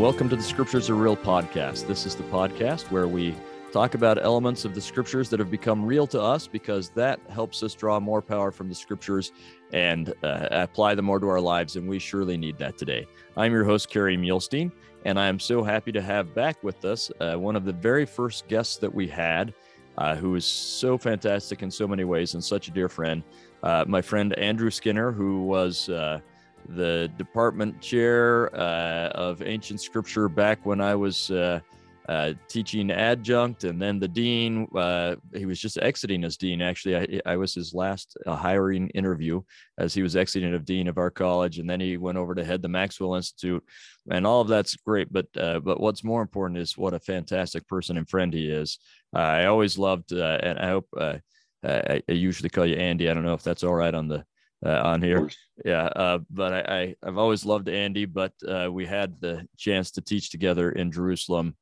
welcome to the Scriptures Are Real podcast. This is the podcast where we talk about elements of the Scriptures that have become real to us because that helps us draw more power from the Scriptures and uh, apply them more to our lives, and we surely need that today. I'm your host, Kerry Muhlestein, and I am so happy to have back with us uh, one of the very first guests that we had, uh, who is so fantastic in so many ways and such a dear friend, uh, my friend Andrew Skinner, who was uh, the department chair uh, of ancient scripture back when I was uh, uh, teaching adjunct, and then the dean. Uh, he was just exiting as dean. Actually, I, I was his last uh, hiring interview as he was exiting of dean of our college, and then he went over to head the Maxwell Institute, and all of that's great. But uh, but what's more important is what a fantastic person and friend he is. I always loved, and I hope. I, I usually call you Andy. I don't know if that's all right on the uh, on here. Yeah, uh, but I, I have always loved Andy. But uh, we had the chance to teach together in Jerusalem,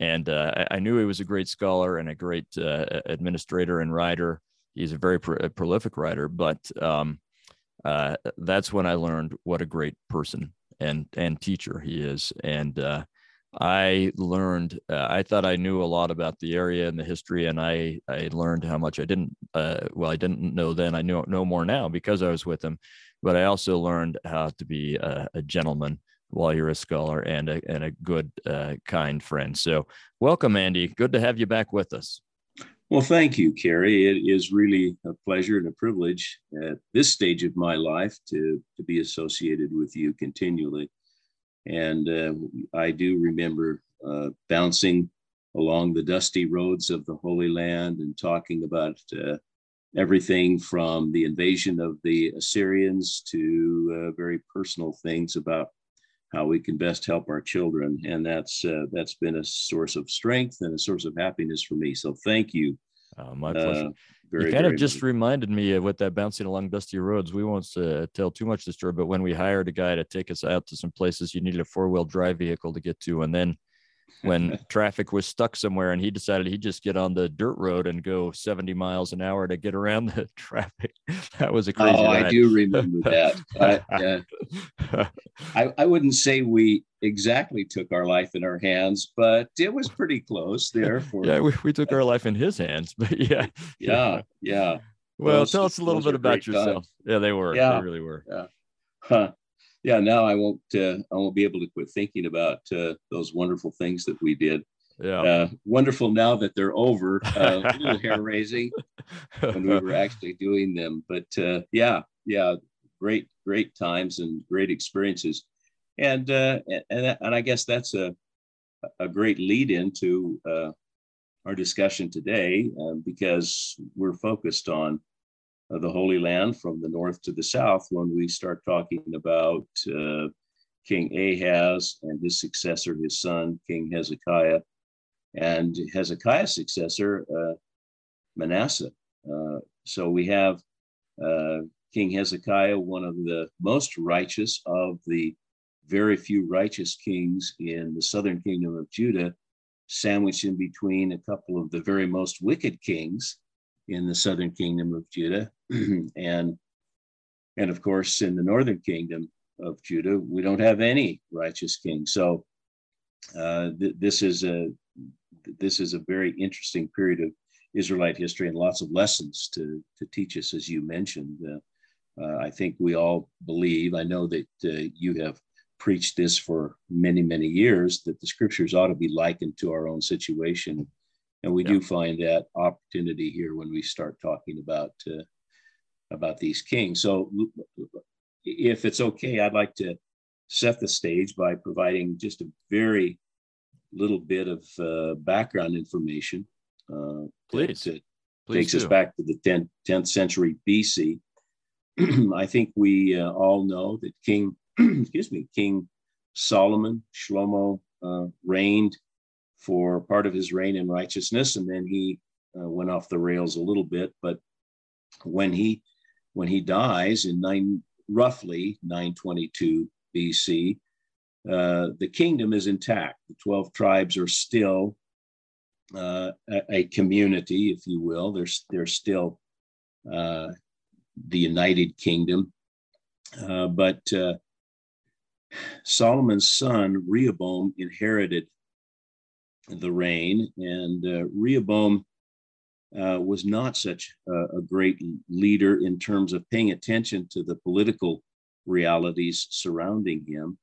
and uh, I, I, knew he was a great scholar and a great uh, administrator and writer. He's a very pro- prolific writer. But um, uh, that's when I learned what a great person and and teacher he is, and I learned, uh, I thought I knew a lot about the area and the history, and I, I learned how much I didn't, uh, well, I didn't know then. I know, know more now because I was with him, but I also learned how to be a, a gentleman while you're a scholar and a, and a good, uh, kind friend. So, welcome, Andy. Good to have you back with us. Well, thank you, Kerry. It is really a pleasure and a privilege at this stage of my life to, to be associated with you continually. And uh, I do remember uh, bouncing along the dusty roads of the Holy Land and talking about uh, everything from the invasion of the Assyrians to uh, very personal things about how we can best help our children. And that's uh, that's been a source of strength and a source of happiness for me. So thank you. Uh, my pleasure very, you kind of just reminded me of what that bouncing along dusty roads. We won't uh, tell too much of the story, but when we hired a guy to take us out to some places, you needed a four wheel drive vehicle to get to, and then when traffic was stuck somewhere and he decided he'd just get on the dirt road and go 70 miles an hour to get around the traffic. That was a crazy. Oh, ride. I do remember that. I, uh, I, I, wouldn't say we exactly took our life in our hands, but it was pretty close there. For, yeah, we, we took our life in his hands, but yeah. Yeah. Yeah. Well, those, tell us a little bit about yourself. Times. Yeah, they were. Yeah. They really were. Yeah. Huh yeah, now I won't uh, I won't be able to quit thinking about uh, those wonderful things that we did. Yeah, uh, wonderful now that they're over. Uh, a little hair raising when we were actually doing them, but uh, yeah, yeah, great great times and great experiences, and uh, and and I guess that's a a great lead into our discussion today because we're focused on the Holy Land from the north to the south when we start talking about uh, King Ahaz and his successor, his son, King Hezekiah, and Hezekiah's successor, uh, Manasseh. Uh, so we have uh, King Hezekiah, one of the most righteous of the very few righteous kings in the southern kingdom of Judah, sandwiched in between a couple of the very most wicked kings in the southern kingdom of Judah, and and of course in the northern kingdom of Judah, we don't have any righteous king. So uh, th- this is a this is a very interesting period of Israelite history and lots of lessons to to teach us, as you mentioned. Uh, uh, I think we all believe. I know that uh, you have preached this for many many years that the scriptures ought to be likened to our own situation and we yeah. do find that opportunity here when we start talking about uh, about these kings. So, if it's okay, I'd like to set the stage by providing just a very little bit of uh, background information. Uh, Please. That, Please takes do. us back to the 10th, 10th century BC. I think we uh, all know that King, excuse me, King Solomon, Shlomo, uh, reigned for part of his reign in righteousness, and then he uh, went off the rails a little bit. But when he when he dies in nine roughly 922 BC, uh, the kingdom is intact. The twelve tribes are still uh, a, a, community, if you will. They're they're still uh, the United Kingdom, uh, but uh, Solomon's son Rehoboam inherited the reign, and uh, Rehoboam uh, was not such a, a, great leader in terms of paying attention to the political realities surrounding him.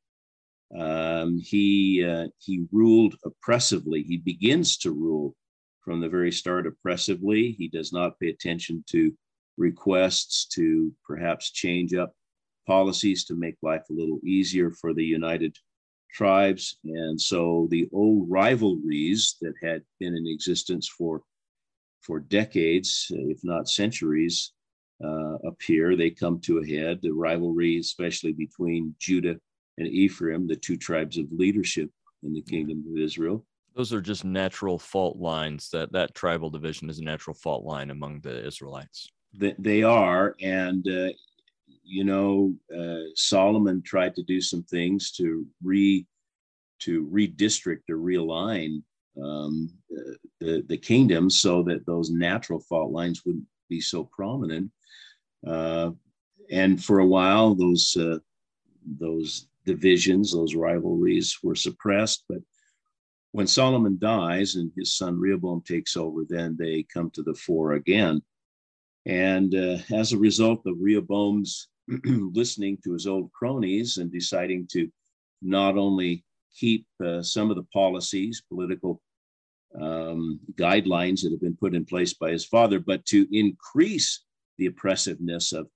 Um, he uh, he ruled oppressively. He begins to rule from the very start oppressively. He does not pay attention to requests to perhaps change up policies to make life a little easier for the United Tribes. And so the old rivalries that had been in existence for for decades, if not centuries, uh, appear. They come to a head. The rivalry, especially between Judah and Ephraim, the two tribes of leadership in the kingdom of Israel. Those are just natural fault lines. That that tribal division is a natural fault line among the Israelites. They, they are, and uh, you know, uh, Solomon tried to do some things to re to redistrict or realign um, the, the kingdom so that those natural fault lines wouldn't be so prominent. Uh, and for a while, those uh, those divisions, those rivalries were suppressed. But when Solomon dies and his son Rehoboam takes over, then they come to the fore again. And uh, as a result of Rehoboam's listening to his old cronies and deciding to not only keep uh, some of the policies, political um, guidelines that have been put in place by his father, but to increase the oppressiveness of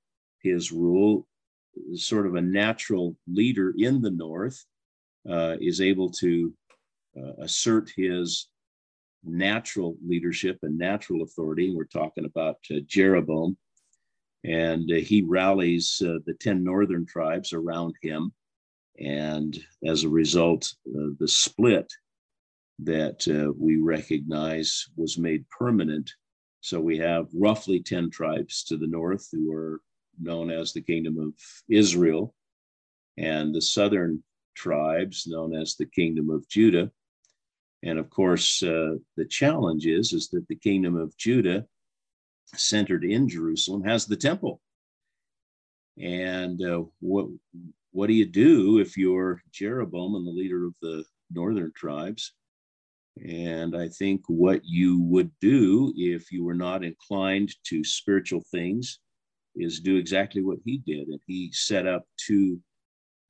his rule, sort of a natural leader in the North uh, is able to uh, assert his natural leadership and natural authority. We're talking about uh, Jeroboam. And uh, he rallies uh, the 10 northern tribes around him and as a result, uh, the split that uh, we recognize was made permanent. So we have roughly 10 tribes to the north who are known as the Kingdom of Israel, and the southern tribes known as the Kingdom of Judah. And of course, uh, the challenge is, is that the Kingdom of Judah, centered in Jerusalem, has the temple. And uh, what what do you do if you're Jeroboam and the leader of the northern tribes? And I think what you would do if you were not inclined to spiritual things is do exactly what he did. And he set up two,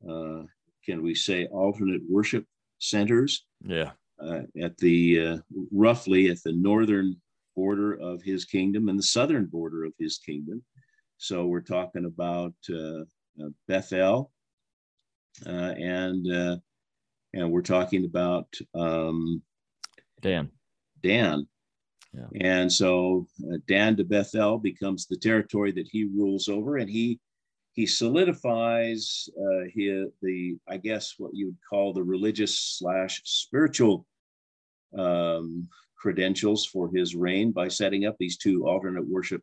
uh, can we say, alternate worship centers. Yeah. Uh, at the uh, roughly at the northern border of his kingdom and the southern border of his kingdom. So we're talking about uh, uh, Bethel and uh, and we're talking about um, Dan. Dan. Yeah. And so uh, Dan to Bethel becomes the territory that he rules over, and he he solidifies uh, his, the I guess what you would call the religious slash spiritual um, credentials for his reign by setting up these two alternate worship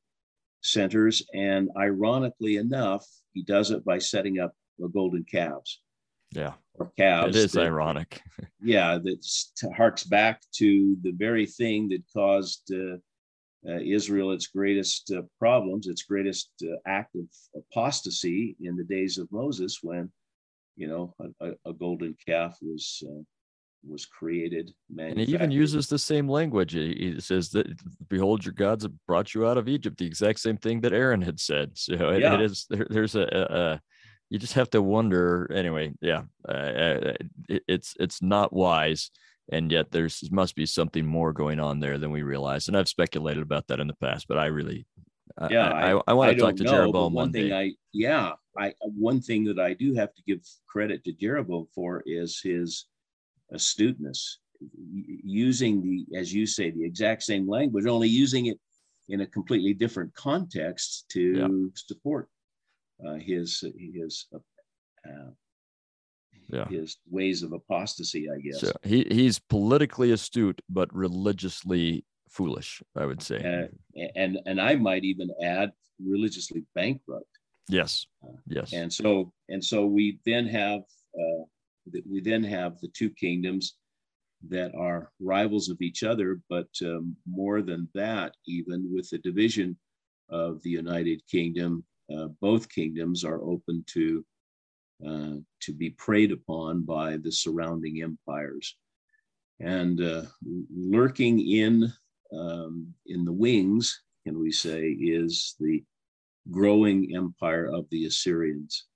centers. And ironically enough, he does it by setting up the golden calves. Yeah. Or calves. It is that, ironic. yeah, that harks back to the very thing that caused uh, uh, Israel its greatest uh, problems, its greatest uh, act of apostasy in the days of Moses, when you know a, a golden calf was uh, was created. And he even uses the same language. He says that, "Behold, your gods have brought you out of Egypt." The exact same thing that Aaron had said. So it, yeah. it is there, there's a, a you just have to wonder anyway yeah uh, uh, it, it's it's not wise and yet there's must be something more going on there than we realize and i've speculated about that in the past but i really yeah i, I, I want to talk to know, jeroboam one, one thing day. i yeah i one thing that i do have to give credit to jeroboam for is his astuteness using the as you say the exact same language only using it in a completely different context to yeah. support uh, his his uh, yeah. his ways of apostasy, I guess. So he he's politically astute but religiously foolish, I would say. Uh, and and I might even add religiously bankrupt. Yes. Uh, yes. And so and so we then have uh, we then have the two kingdoms that are rivals of each other, but um, more than that, even with the division of the United Kingdom uh, both kingdoms are open to uh, to be preyed upon by the surrounding empires. And uh, lurking in, um, in the wings, can we say, is the growing empire of the Assyrians.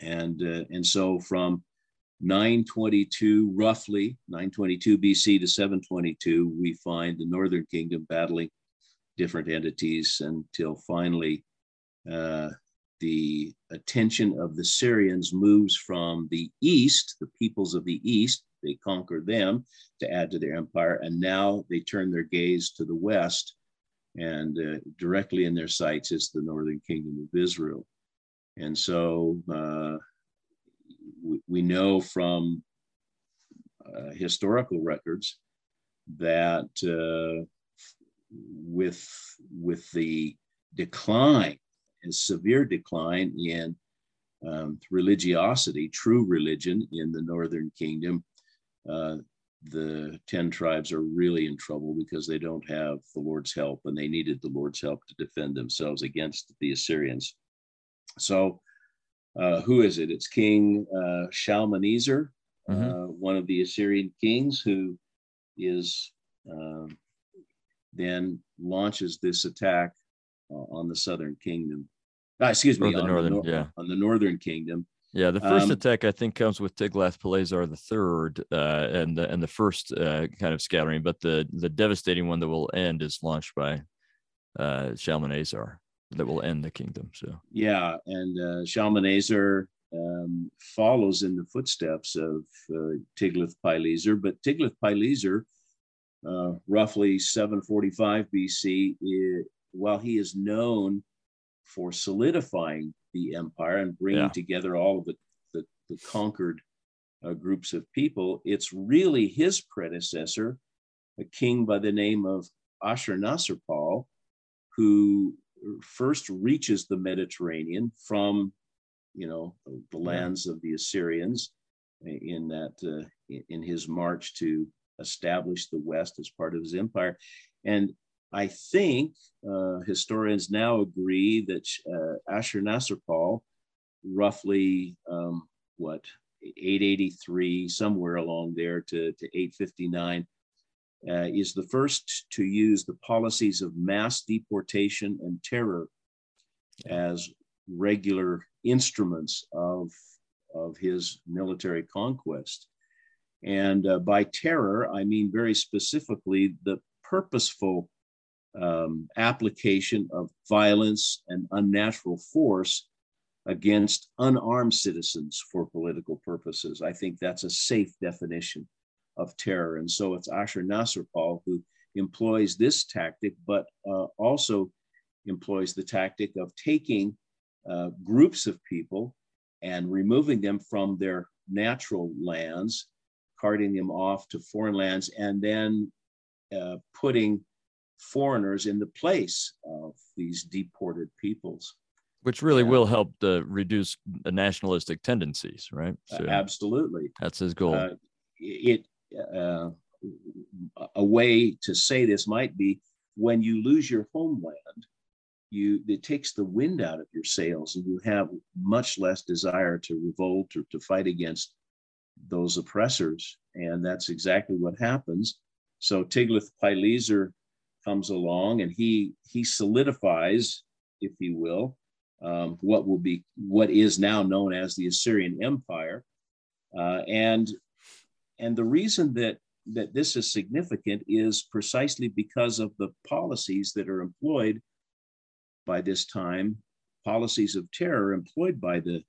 And, uh, and so from 922, roughly 922 BC to 722, we find the northern kingdom battling different entities until finally uh, the attention of the Syrians moves from the east, the peoples of the east, they conquer them to add to their empire, and now they turn their gaze to the west, and uh, directly in their sights is the northern kingdom of Israel. And so uh, we, we, know from uh, historical records that uh, with, with the decline a severe decline in um, religiosity, true religion in the northern kingdom, uh, the 10 tribes are really in trouble because they don't have the Lord's help and they needed the Lord's help to defend themselves against the Assyrians. So, uh, who is it? It's King uh, Shalmaneser, mm-hmm. uh, one of the Assyrian kings, who is um, then launches this attack uh, on the southern kingdom. Uh, excuse me, on northern, the nor- yeah, on the northern kingdom. Yeah, the first Um, attack I think comes with Tiglath-Pileser the third, uh, and the and the first uh, kind of scattering, but the the devastating one that will end is launched by uh, Shalmaneser that will end the kingdom. So Yeah, and uh, Shalmaneser um, follows in the footsteps of uh, Tiglath-Pileser, but Tiglath-Pileser, uh, roughly 745 BC, i- while he is known for solidifying the empire and bringing Yeah. together all of the, the, the conquered uh, groups of people, it's really his predecessor, a king by the name of Ashurnasirpal, who first reaches the Mediterranean from, you know, the lands of the Assyrians in that uh, in his march to establish the West as part of his empire, and I think uh, historians now agree that uh, Ashurnasirpal, roughly um, what 883, somewhere along there to, to 859, uh, is the first to use the policies of mass deportation and terror as regular instruments of, of his military conquest. And uh, by terror, I mean very specifically the purposeful um, application of violence and unnatural force against unarmed citizens for political purposes. I think that's a safe definition of terror. And so it's Ashurnasirpal who employs this tactic, but uh, also employs the tactic of taking uh, groups of people and removing them from their natural lands, carting them off to foreign lands, and then uh, putting foreigners in the place of these deported peoples. which really Yeah. will help to reduce the nationalistic tendencies, right? Uh, absolutely. that's his goal. Uh, it uh, a way to say this might be when you lose your homeland, you it takes the wind out of your sails, and you have much less desire to revolt or to fight against those oppressors, and that's exactly what happens. So Tiglath-Pileser comes along, and he he solidifies, if you will, um, what will be what is now known as the Assyrian Empire, uh, and and the reason that that this is significant is precisely because of the policies that are employed by this time, policies of terror employed by the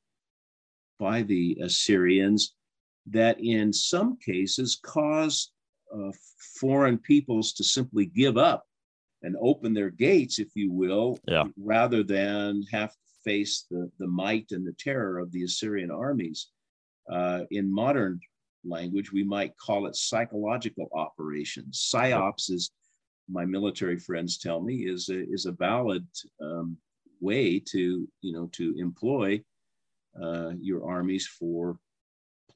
by the Assyrians that in some cases cause uh, foreign peoples to simply give up and open their gates, if you will, Yeah. rather than have to face the, the might and the terror of the Assyrian armies. Uh, in modern language, we might call it psychological operations. Psyops is, my military friends tell me, is a, is a valid um, way to, you know, to employ uh, your armies for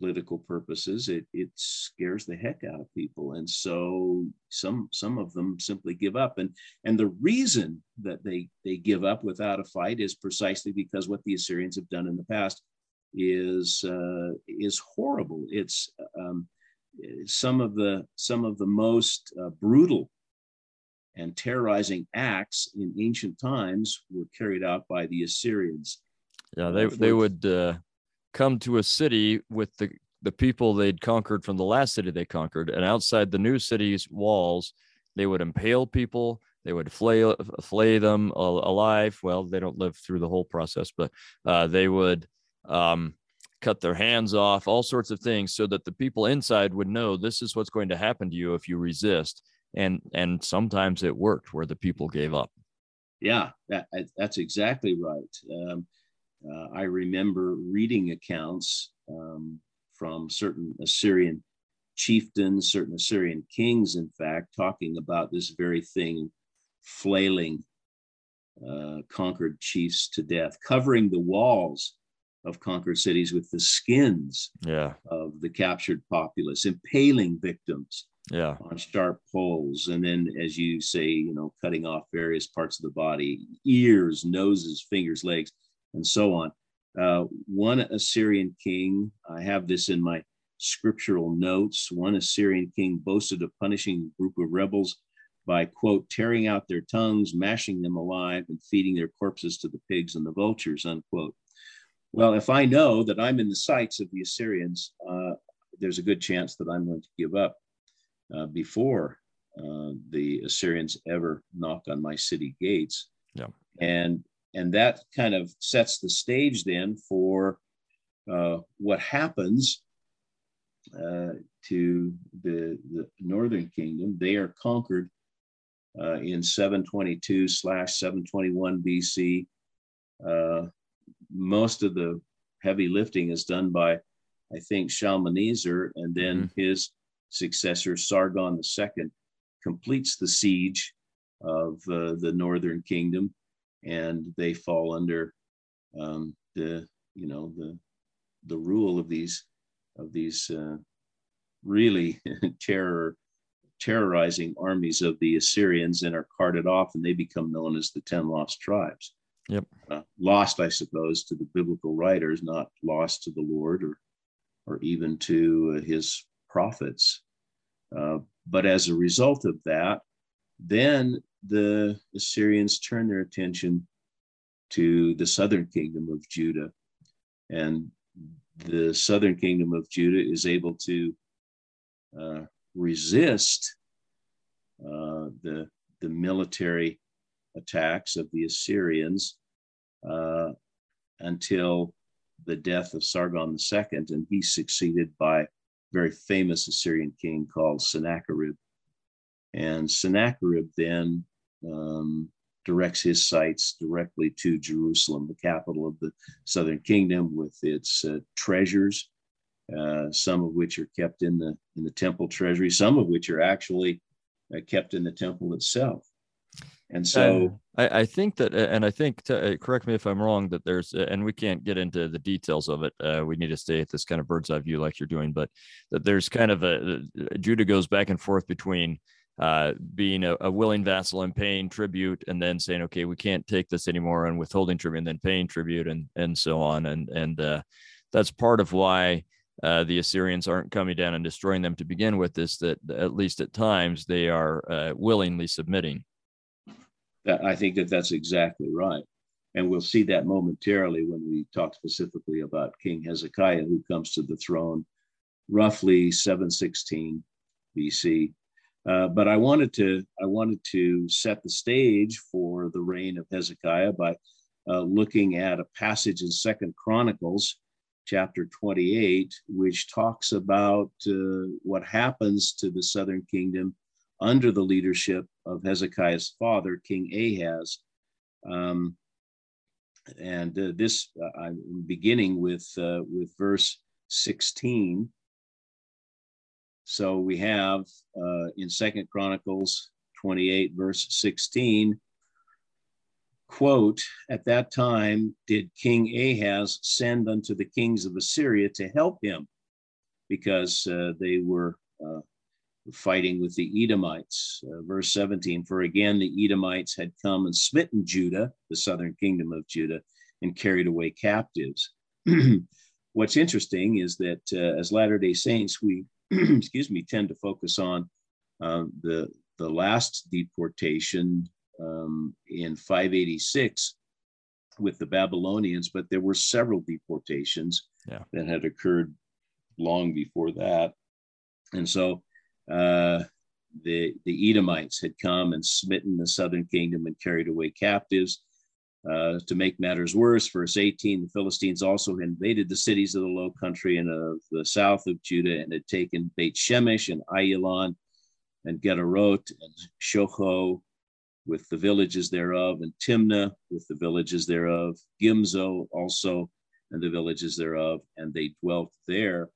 political purposes. It, it scares the heck out of people, and so some some of them simply give up. And and the reason that they they give up without a fight is precisely because what the Assyrians have done in the past is uh, is horrible. It's um, some of the some of the most uh, brutal and terrorizing acts in ancient times were carried out by the Assyrians. Yeah, they they would uh, come to a city with the the people they'd conquered from the last city they conquered, and outside the new city's walls, they would impale people. They would flay flay them alive. Well, they don't live through the whole process, but uh, they would um, cut their hands off, all sorts of things, so that the people inside would know this is what's going to happen to you if you resist. And and sometimes it worked where the people gave up. Yeah, that, that's exactly right. Um, uh, I remember reading accounts um, from certain Assyrian chieftains, certain Assyrian kings, in fact, talking about this very thing, flailing uh, conquered chiefs to death, covering the walls of conquered cities with the skins yeah. of the captured populace, impaling victims yeah. on sharp poles. And then, as you say, you know, cutting off various parts of the body, ears, noses, fingers, legs, and so on. Uh, one Assyrian king, I have this in my scriptural notes, one Assyrian king boasted of punishing a group of rebels by, quote, tearing out their tongues, mashing them alive, and feeding their corpses to the pigs and the vultures, unquote. Well, if I know that I'm in the sights of the Assyrians, uh, there's a good chance that I'm going to give up uh, before uh, the Assyrians ever knock on my city gates. Yeah. And and that kind of sets the stage then for uh, what happens uh, to the, the northern kingdom. They are conquered uh, in 722 slash 721 BC most of the heavy lifting is done by, I think, Shalmaneser, and then mm-hmm. his successor, Sargon II, completes the siege of uh, the northern kingdom, and they fall under um, the, you know, the the rule of these of these uh, really terror terrorizing armies of the Assyrians and are carted off, and they become known as the ten lost tribes. Yep. Uh, lost, I suppose, to the biblical writers, not lost to the Lord or, or even to uh, his prophets. Uh, but as a result of that, then the Assyrians turn their attention to the southern kingdom of Judah. And the southern kingdom of Judah is able to uh, resist uh, the, the military attacks of the Assyrians uh, until the death of Sargon II, and he's succeeded by a very famous Assyrian king called Sennacherib. And Sennacherib then um, directs his sights directly to Jerusalem, the capital of the southern kingdom, with its uh, treasures, uh, some of which are kept in the in the temple treasury, some of which are actually uh, kept in the temple itself. And so I, I, think that, and I think, to, uh, correct me if I'm wrong, that there's, uh, and we can't get into the details of it. Uh, we need to stay at this kind of bird's eye view like you're doing, but that there's kind of a, Judah goes back and forth between uh, being a, a, willing vassal and paying tribute and then saying, okay, we can't take this anymore and withholding tribute and then paying tribute and, and so on. And, and uh, that's part of why uh, the Assyrians aren't coming down and destroying them to begin with is that at least at times they are uh, willingly submitting. I think that that's exactly right. And we'll see that momentarily when we talk specifically about King Hezekiah, who comes to the throne roughly 716 BC. Uh, but I wanted to I wanted to set the stage for the reign of Hezekiah by uh, looking at a passage in Second Chronicles, chapter 28, which talks about uh, what happens to the southern kingdom under the leadership of Hezekiah's father, King Ahaz. Um, and uh, this, uh, I'm beginning with, with verse 16. So we have uh, in Second Chronicles 28, verse 16, quote, At that time did King Ahaz send unto the kings of Assyria to help him because uh, they were uh, fighting with the Edomites. Uh, verse 17 For again the Edomites had come and smitten Judah, the southern kingdom of Judah, and carried away captives. what's interesting is that uh, as Latter Day Saints, we excuse me tend to focus on uh, the the last deportation um, in 586 with the Babylonians, but there were several deportations yeah. that had occurred long before that, and so uh, the the Edomites had come and smitten the southern kingdom and carried away captives. Uh, to make matters worse, verse 18, the Philistines also invaded the cities of the low country and of the south of Judah and had taken Beit Shemesh and Ayalon and Gederot and Shocho with the villages thereof, and Timnah with the villages thereof, Gimzo also and the villages thereof, and they dwelt there.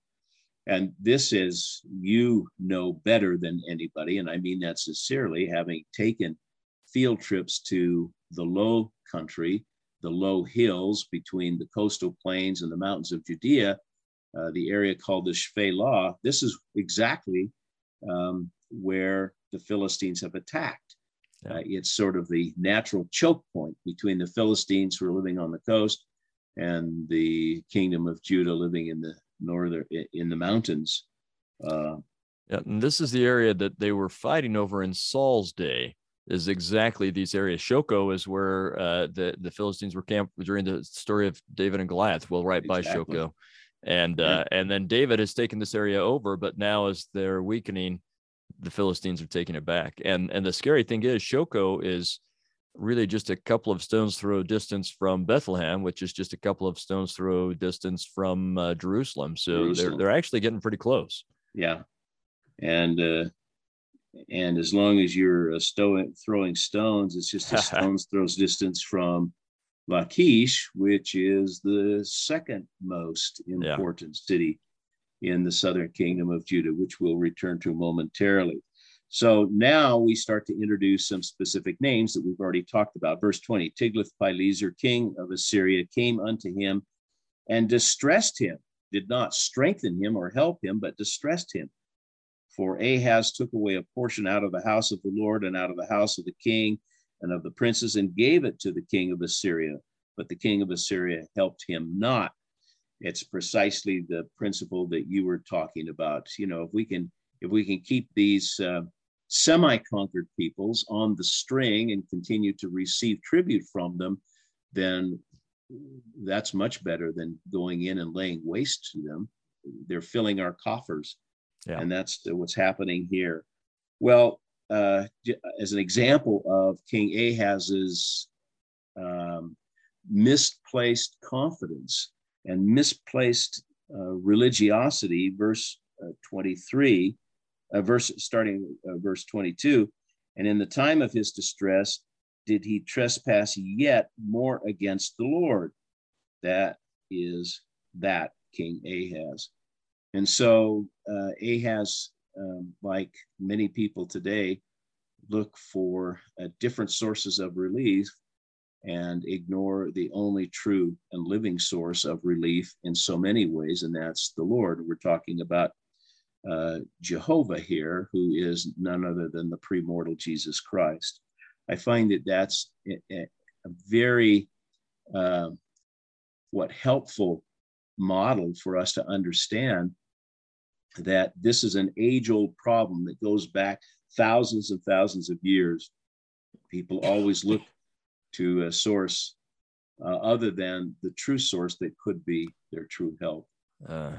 And this is, you know better than anybody, and I mean that sincerely, having taken field trips to the low country, the low hills between the coastal plains and the mountains of Judea, uh, the area called the Shephelah. This is exactly um, where the Philistines have attacked. Uh, it's sort of the natural choke point between the Philistines who are living on the coast and the kingdom of Judah living in the northern in the mountains. Uh, yeah, and this is the area that they were fighting over in Saul's day. Is exactly these areas. Shoko is where uh, the the Philistines were camped during the story of David and Goliath. Well, right exactly. by Shoko, and uh, and then David has taken this area over, but now as they're weakening, the Philistines are taking it back. And and the scary thing is, Shoko is really just a couple of stones throw distance from Bethlehem, which is just a couple of stones throw distance from uh, Jerusalem. So Jerusalem. they're they're actually getting pretty close. Yeah, and uh, and as long as you're uh, throwing stones, it's just a stone's throws distance from Lachish, which is the second most important yeah. city in the southern kingdom of Judah, which we'll return to momentarily. So now we start to introduce some specific names that we've already talked about. Verse 20 Tiglath-Pileser, king of Assyria, came unto him and distressed him, did not strengthen him or help him, but distressed him. For Ahaz took away a portion out of the house of the Lord and out of the house of the king and of the princes and gave it to the king of Assyria. But the king of Assyria helped him not. It's precisely the principle that you were talking about. You know if we can if we can keep these uh, semi-conquered peoples on the string and continue to receive tribute from them then that's much better than going in and laying waste to them. They're filling our coffers yeah. and that's what's happening here well uh, as an example of king ahaz's um, misplaced confidence and misplaced uh, religiosity, verse uh, 23, uh, verse starting uh, verse 22. And in the time of his distress, did he trespass yet more against the Lord? That is that King Ahaz. And so uh, Ahaz, um, like many people today, look for uh, different sources of relief and ignore the only true and living source of relief in so many ways, and that's the Lord. We're talking about uh, Jehovah here, who is none other than the premortal Jesus Christ. I find that that's a, a very uh, what helpful model for us to understand that this is an age-old problem that goes back thousands and thousands of years. People always look to a source uh, other than the true source that could be their true help. Uh.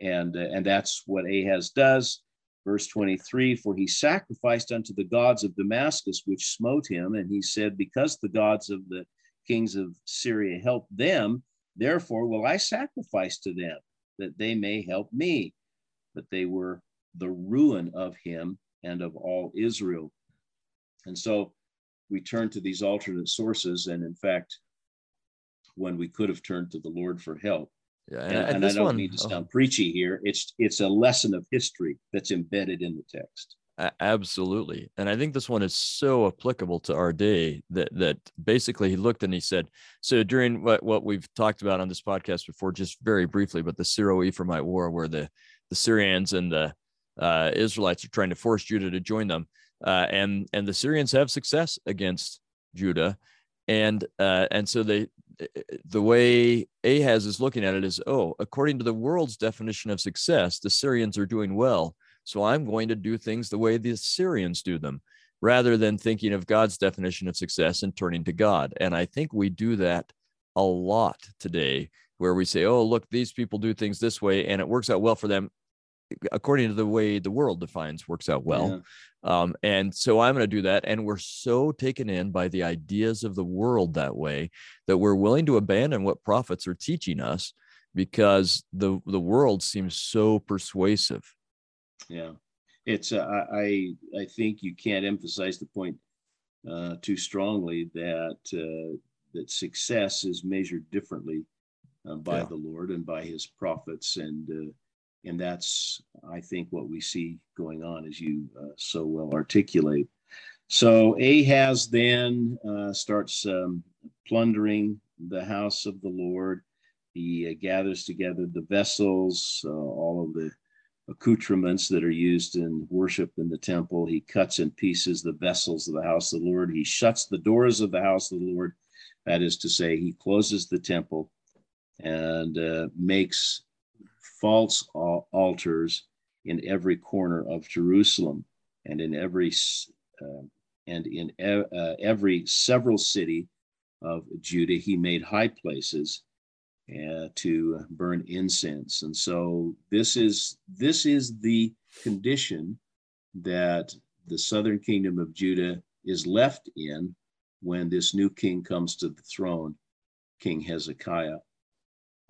And, uh, and that's what Ahaz does. Verse 23 For he sacrificed unto the gods of Damascus, which smote him. And he said, Because the gods of the kings of Syria helped them, therefore will I sacrifice to them, that they may help me. But they were the ruin of him and of all Israel. And so we turn to these alternate sources. And in fact, when we could have turned to the Lord for help. Yeah, and, and, and I don't one, mean to oh. sound oh. preachy here. It's it's a lesson of history that's embedded in the text. Absolutely, and I think this one is so applicable to our day that that basically he looked and he said, so during what what we've talked about on this podcast before, just very briefly, but the Syro-Ephraimite War, where the the Syrians and the uh, Israelites are trying to force Judah to join them, uh, and and the Syrians have success against Judah, and uh, and so they the way Ahaz is looking at it is, oh, according to the world's definition of success, the Syrians are doing well. So I'm going to do things the way the Syrians do them, rather than thinking of God's definition of success and turning to God. And I think we do that a lot today, where we say, oh, look, these people do things this way and it works out well for them according to the way the world defines works out well. Yeah. Um, and so I'm going to do that. And we're so taken in by the ideas of the world that way that we're willing to abandon what prophets are teaching us because the the world seems so persuasive. Yeah, it's uh, I I think you can't emphasize the point uh, too strongly that uh, that success is measured differently uh, by yeah. the Lord and by His prophets and uh, and that's i think what we see going on as you uh, so well articulate. So ahaz then uh, starts um, plundering the house of the lord. He uh, gathers together the vessels uh, all of the accoutrements that are used in worship in the temple. He cuts in pieces the vessels of the house of the lord. He shuts the doors of the house of the lord. That is to say he closes the temple and uh, makes false altars in every corner of Jerusalem and in every uh, and in uh, every several city of Judah. He made high places uh, to burn incense, and so this is this is the condition that the southern kingdom of Judah is left in when this new king comes to the throne, King Hezekiah.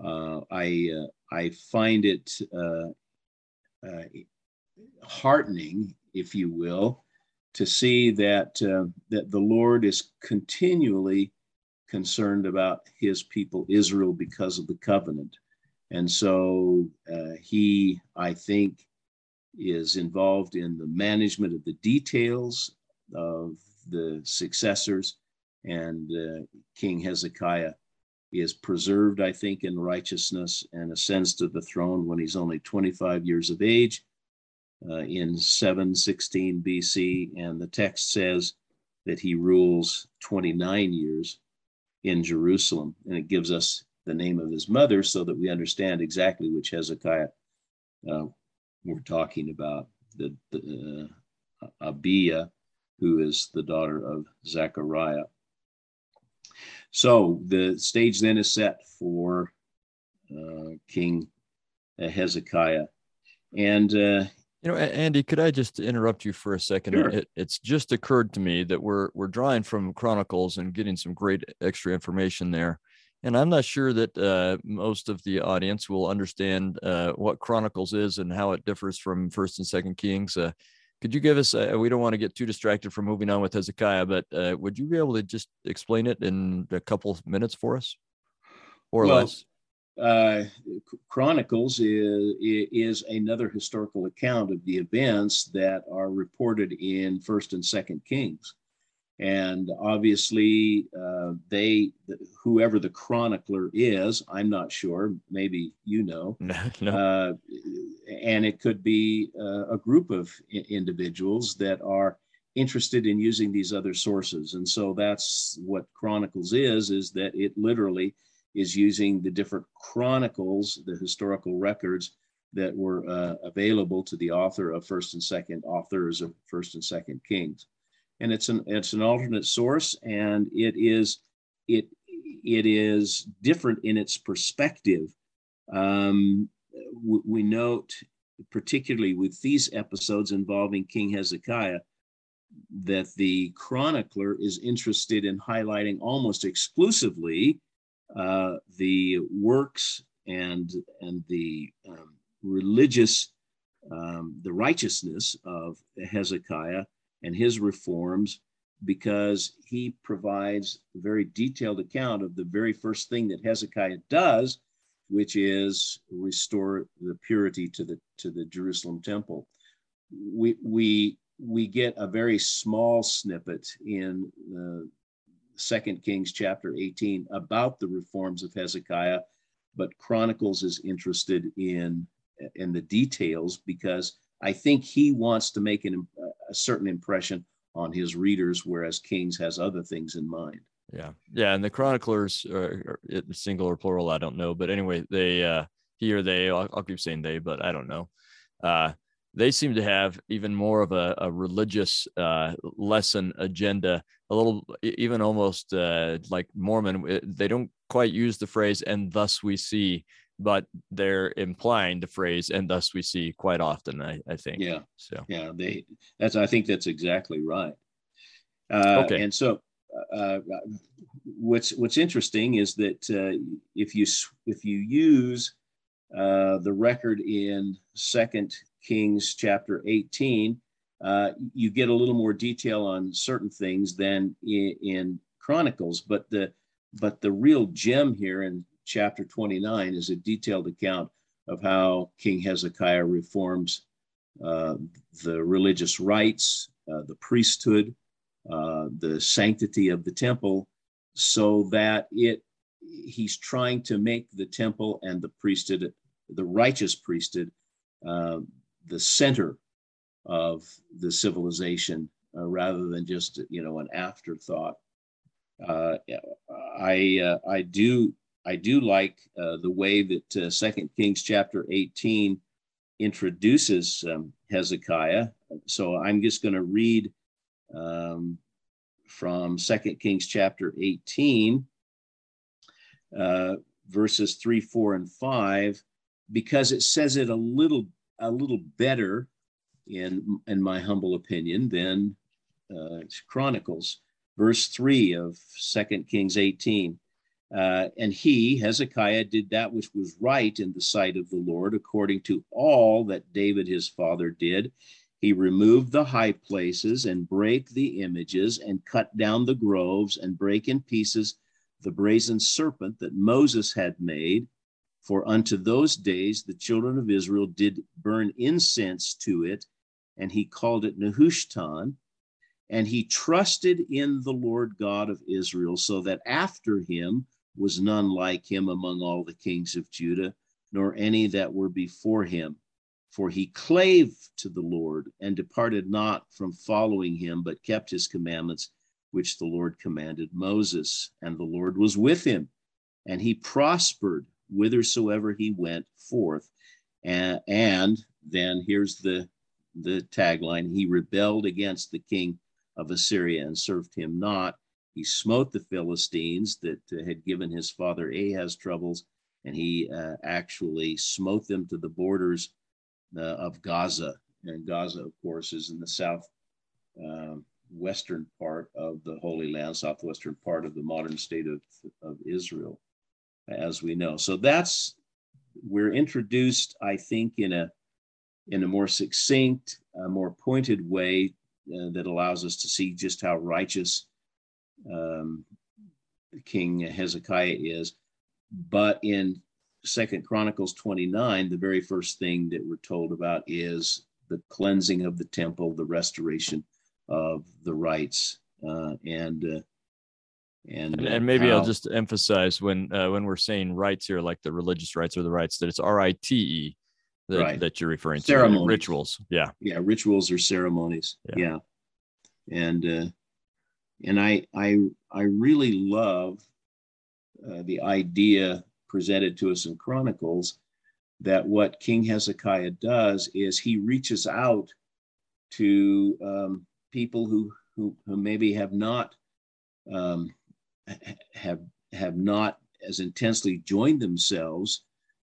Uh, I uh, I find it uh, uh, heartening, if you will, to see that uh, that the Lord is continually concerned about His people Israel because of the covenant, and so uh, He, I think, is involved in the management of the details of the successors, and uh, King Hezekiah he is preserved, I think, in righteousness and ascends to the throne when he's only 25 years of age uh, in 716 BC. And the text says that he rules 29 years in Jerusalem. And it gives us the name of his mother so that we understand exactly which Hezekiah uh, we're talking about, the, the uh, Abiah, who is the daughter of Zechariah. So the stage then is set for uh, King Hezekiah. And, uh, you know, Andy, could I just interrupt you for a second? Sure. It, it's just occurred to me that we're we're drawing from Chronicles and getting some great extra information there, and I'm not sure that uh, most of the audience will understand uh, what Chronicles is and how it differs from First and Second Kings. Could you give us, uh, we don't want to get too distracted from moving on with Hezekiah, but uh, would you be able to just explain it in a couple of minutes for us or well, less? Uh, Chronicles is, is another historical account of the events that are reported in First and Second Kings and obviously uh, they whoever the chronicler is i'm not sure maybe you know. No. Uh, and it could be uh, a group of I- individuals that are interested in using these other sources. And so that's what chronicles is is that it literally is using the different chronicles the historical records that were uh, available to the author of first and second authors of first and second kings and it's an it's an alternate source, and it is it it is different in its perspective. Um, we, we note, particularly with these episodes involving King Hezekiah, that the chronicler is interested in highlighting almost exclusively uh, the works and and the um, religious um, the righteousness of Hezekiah and his reforms because he provides a very detailed account of the very first thing that Hezekiah does, which is restore the purity to the to the Jerusalem temple. We we we get a very small snippet in the Second Kings chapter 18 about the reforms of Hezekiah, but Chronicles is interested in in the details because I think he wants to make an, a certain impression on his readers, whereas Kings has other things in mind. Yeah, yeah, and the chroniclers, are, are single or plural, I don't know, but anyway, they uh, he or they, I'll, I'll keep saying they, but I don't know. Uh, they seem to have even more of a, a religious uh, lesson agenda, a little, even almost uh, like Mormon. They don't quite use the phrase "and thus we see," but they're implying the phrase "and thus we see" quite often. I, I think. Yeah. So. Yeah, they. That's. I think that's exactly right. Uh, okay. And so, uh, what's what's interesting is that uh, if you if you use uh, the record in Second Kings chapter 18, uh, you get a little more detail on certain things than in, in, Chronicles. But the but the real gem here in chapter 29 is a detailed account of how King Hezekiah reforms uh, the religious rites, uh, the priesthood, uh, the sanctity of the temple, so that it he's trying to make the temple and the priesthood, the righteous priesthood, uh, the center of the civilization uh, rather than just you know an afterthought. Uh, I I do I do like uh, the way that uh, Second Kings chapter 18 introduces um, Hezekiah. So I'm just going to read um, from Second Kings chapter 18, uh, verses three, four, and five, because it says it a little a little better, in in my humble opinion, than uh, Chronicles. Verse three of Second Kings 18. Uh, and he, Hezekiah, did that which was right in the sight of the Lord, according to all that David his father did. He removed the high places and brake the images and cut down the groves and brake in pieces the brazen serpent that Moses had made for unto those days the children of Israel did burn incense to it, and he called it Nehushtan. And he trusted in the Lord God of Israel, so that after him was none like him among all the kings of Judah, nor any that were before him. For he clave to the Lord and departed not from following him, but kept his commandments, which the Lord commanded Moses. And the Lord was with him, and he prospered whithersoever he went forth. And, and then here's the, the tagline he rebelled against the king of Assyria and served him not. He smote the Philistines that uh, had given his father Ahaz troubles, and he uh, actually smote them to the borders uh, of Gaza. And Gaza, of course, is in the south um, western part of the Holy Land, southwestern part of the modern state of, of Israel as we know. So that's we're introduced, I think, in a in a more succinct, a more pointed way uh, that allows us to see just how righteous um, King Hezekiah is. But in Second Chronicles 29, the very first thing that we're told about is the cleansing of the temple, the restoration of the rites, uh, and uh, and, and, and maybe how, I'll just emphasize when uh, when we're saying rites here, like the religious rites or the rites, that it's R I T E that, right. that you're referring ceremonies. to rituals. Yeah, yeah, rituals or ceremonies. Yeah, yeah. and uh, and I I I really love uh, the idea presented to us in Chronicles that what King Hezekiah does is he reaches out to um, people who, who who maybe have not um, have have not as intensely joined themselves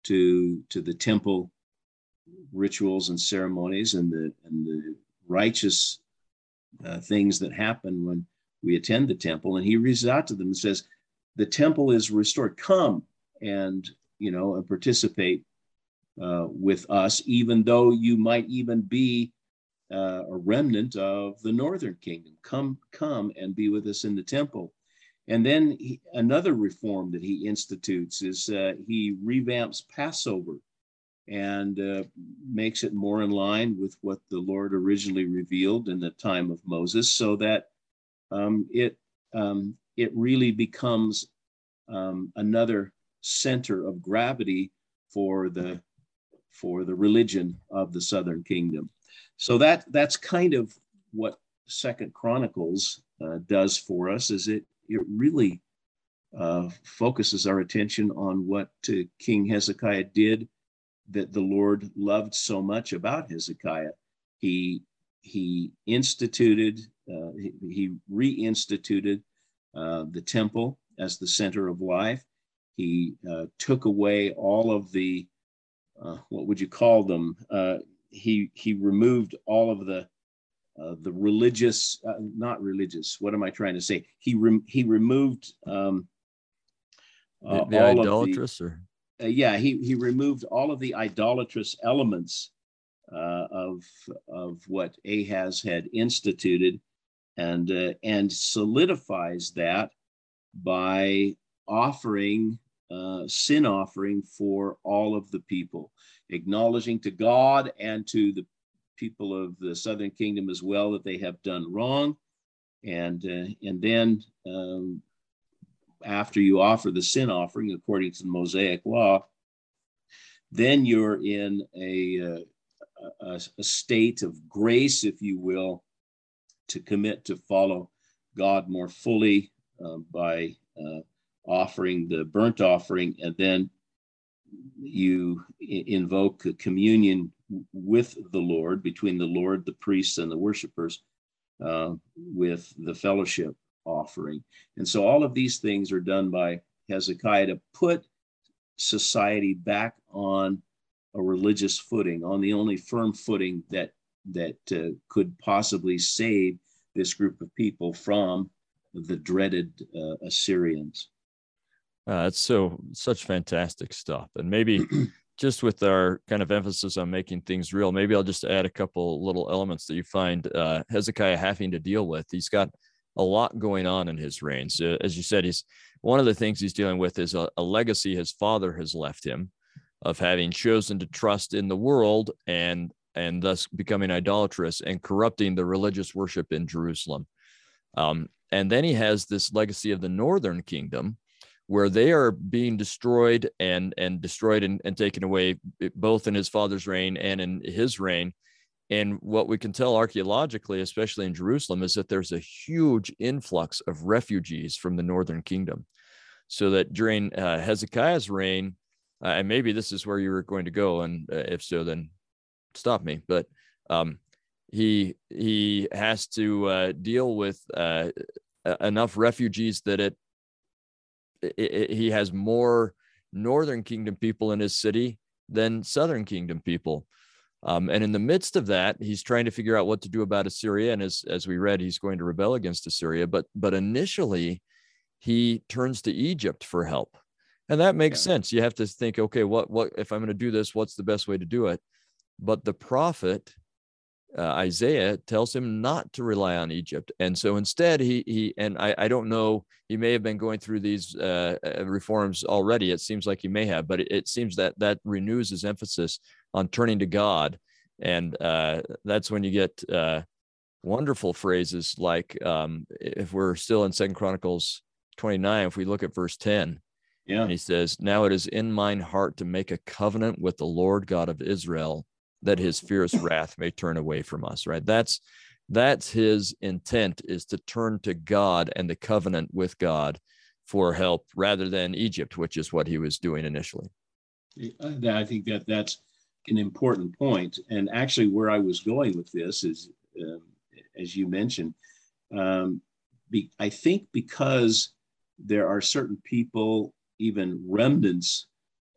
to to the temple rituals and ceremonies and the and the righteous uh, things that happen when we attend the temple and he reaches out to them and says the temple is restored. Come and you know and participate uh, with us even though you might even be uh, a remnant of the northern kingdom. Come come and be with us in the temple. And then he, another reform that he institutes is uh, he revamps Passover and uh, makes it more in line with what the Lord originally revealed in the time of Moses, so that um, it um, it really becomes um, another center of gravity for the for the religion of the Southern Kingdom. So that that's kind of what Second Chronicles uh, does for us. Is it it really uh, focuses our attention on what uh, King Hezekiah did that the Lord loved so much about Hezekiah. He he instituted, he, he, reinstituted uh, the temple as the center of life. He uh, took away all of the, uh, what would you call them? he he removed all of the uh, the religious, uh, not religious. What am I trying to say? He re- he removed um, uh, the, the idolatrous, the, or uh, yeah, he he removed all of the idolatrous elements uh, of of what Ahaz had instituted, and uh, and solidifies that by offering sin offering for all of the people, acknowledging to God and to the people of the southern kingdom as well that they have done wrong. And, uh, and then um, after you offer the sin offering according to the Mosaic law, then you're in a, uh, a, a state of grace, if you will, to commit to follow God more fully uh, by uh, offering the burnt offering, and then you invoke communion with the Lord, between the Lord, the priests, and the worshipers, uh, with the fellowship offering. And so all of these things are done by Hezekiah to put society back on a religious footing, on the only firm footing that that uh, could possibly save this group of people from the dreaded uh, Assyrians. Uh, it's so such fantastic stuff, and maybe just with our kind of emphasis on making things real, maybe I'll just add a couple little elements that you find uh, Hezekiah having to deal with. He's got a lot going on in his reign. So, as you said, he's one of the things he's dealing with is a, a legacy his father has left him of having chosen to trust in the world and and thus becoming idolatrous and corrupting the religious worship in Jerusalem. Um, and then he has this legacy of the northern kingdom, where they are being destroyed and and destroyed and, and taken away both in his father's reign and in his reign and what we can tell archaeologically especially in jerusalem is that there's a huge influx of refugees from the northern kingdom so that during uh, hezekiah's reign uh, and maybe this is where you were going to go and uh, if so then stop me but um, he he has to uh, deal with uh, enough refugees that it it, it, he has more northern kingdom people in his city than southern kingdom people. Um, and in the midst of that he's trying to figure out what to do about assyria and as, as we read he's going to rebel against assyria but but initially he turns to egypt for help. And that makes yeah. sense. You have to think okay what what if i'm going to do this what's the best way to do it but the prophet uh, Isaiah tells him not to rely on Egypt. And so instead, he, he and I, I don't know, he may have been going through these uh, uh, reforms already. It seems like he may have, but it, it, seems that that renews his emphasis on turning to God. And uh, that's when you get uh, wonderful phrases like, um, if we're still in Second Chronicles 29, if we look at verse 10, yeah. and he says, Now it is in mine heart to make a covenant with the Lord God of Israel that his fierce wrath may turn away from us right? That's that's his intent is to turn to god and the covenant with god for help rather than egypt which is what he was doing initially. I think that that's an important point. And actually where i was going with this is uh, as you mentioned um, be, i think because there are certain people even remnants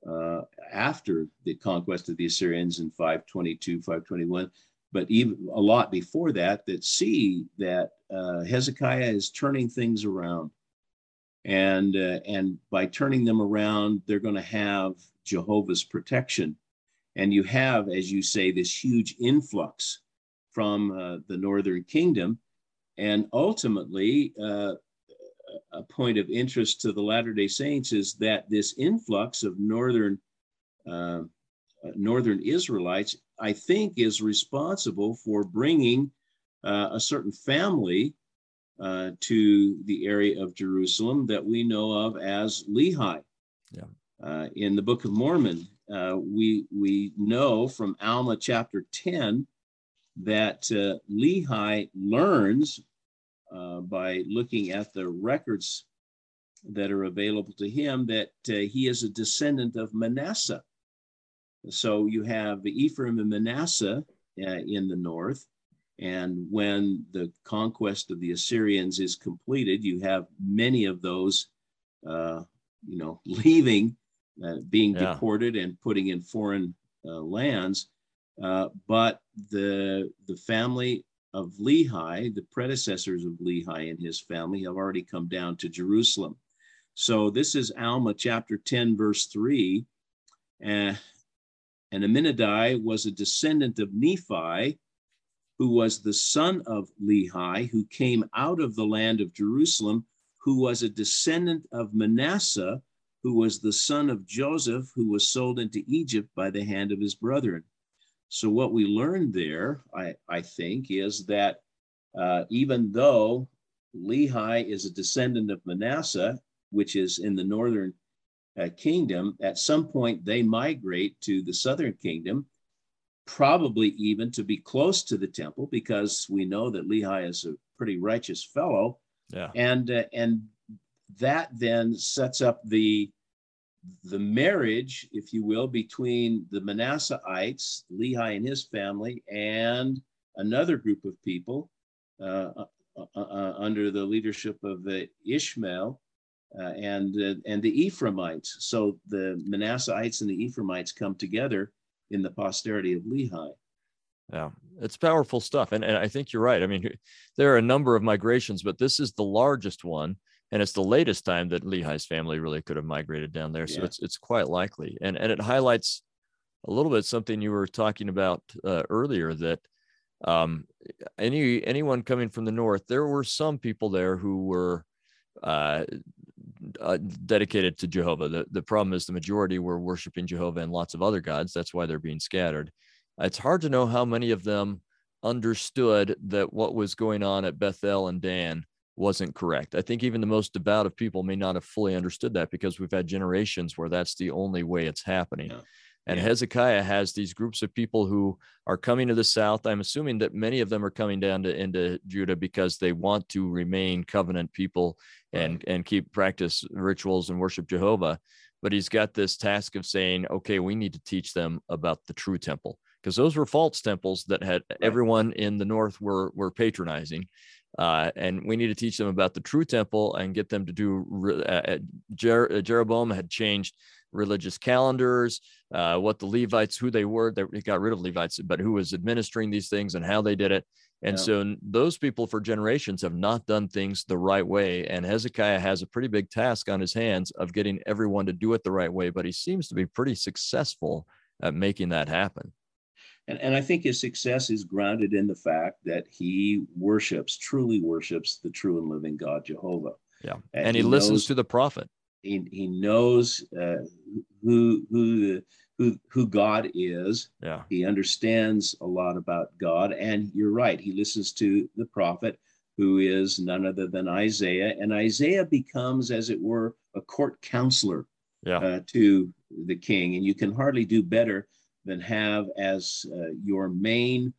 uh, after the conquest of the Assyrians in 522, 521, but even a lot before that, that see that uh, Hezekiah is turning things around. And, uh, and by turning them around, they're going to have Jehovah's protection. And you have, as you say, this huge influx from uh, the northern kingdom. And ultimately, uh, a point of interest to the Latter day Saints is that this influx of northern uh, northern Israelites, I think, is responsible for bringing uh, a certain family uh, to the area of Jerusalem that we know of as Lehi. Yeah. Uh, in the Book of Mormon, uh, we we know from Alma chapter ten that uh, Lehi learns uh, by looking at the records that are available to him that uh, he is a descendant of Manasseh. So you have Ephraim and Manasseh uh, in the north. And when the conquest of the Assyrians is completed, you have many of those, uh, you know, leaving, uh, being yeah. deported and putting in foreign uh, lands. Uh, but the the family of Lehi, the predecessors of Lehi and his family, have already come down to Jerusalem. So this is Alma chapter 10, verse 3. Uh, and Aminadi was a descendant of Nephi, who was the son of Lehi, who came out of the land of Jerusalem, who was a descendant of Manasseh, who was the son of Joseph, who was sold into Egypt by the hand of his brethren. So, what we learned there, I, I think, is that uh, even though Lehi is a descendant of Manasseh, which is in the northern uh, kingdom, at some point they migrate to the southern kingdom probably even to be close to the temple because we know that Lehi is a pretty righteous fellow. Yeah. And uh, and that then sets up the the marriage, if you will, between the Manasseites, Lehi and his family, and another group of people uh, uh, uh, uh under the leadership of Ishmael uh, and and the Ephraimites. So the Manasseites and the Ephraimites come together in the posterity of Lehi. Yeah, it's powerful stuff. And, and I think you're right. I mean, there are a number of migrations, but this is the largest one. And it's the latest time that Lehi's family really could have migrated down there. So yeah. it's, it's quite likely. And, and it highlights a little bit something you were talking about uh, earlier that um, any anyone coming from the north, there were some people there who were uh, uh, dedicated to Jehovah. The, the problem is the majority were worshiping Jehovah and lots of other gods. That's why they're being scattered. It's hard to know how many of them understood that what was going on at Bethel and Dan wasn't correct. I think even the most devout of people may not have fully understood that because we've had generations where that's the only way it's happening. Yeah. And yeah. Hezekiah has these groups of people who are coming to the south. I'm assuming that many of them are coming down to into Judah because they want to remain covenant people and right. and keep practice rituals and worship Jehovah. But he's got this task of saying, okay, we need to teach them about the true temple because those were false temples that had right. everyone in the north were were patronizing. Uh, and we need to teach them about the true temple and get them to do. Uh, uh Jer- Jeroboam had changed religious calendars, uh, what the Levites, who they were. They got rid of Levites, but who was administering these things and how they did it. And yeah. so those people for generations have not done things the right way. And Hezekiah has a pretty big task on his hands of getting everyone to do it the right way, but he seems to be pretty successful at making that happen. And, and I think his success is grounded in the fact that he worships, truly worships the true and living God, Jehovah. Yeah. And, and he, he, listens knows, to the prophet he, he knows uh, who who who who God is. Yeah. He understands a lot about God, and you're right. He listens to the prophet, who is none other than Isaiah, and Isaiah becomes, as it were, a court counselor yeah. uh, to the king. And you can hardly do better than have as uh, your main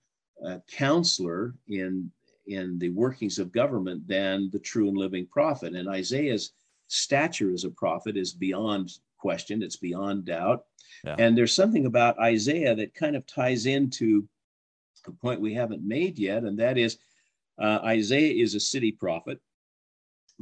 uh, counselor in in the workings of government than the true and living prophet. And Isaiah's stature as a prophet is beyond question, it's beyond doubt. Yeah. And there's something about Isaiah that kind of ties into a point we haven't made yet, and that is uh, Isaiah is a city prophet,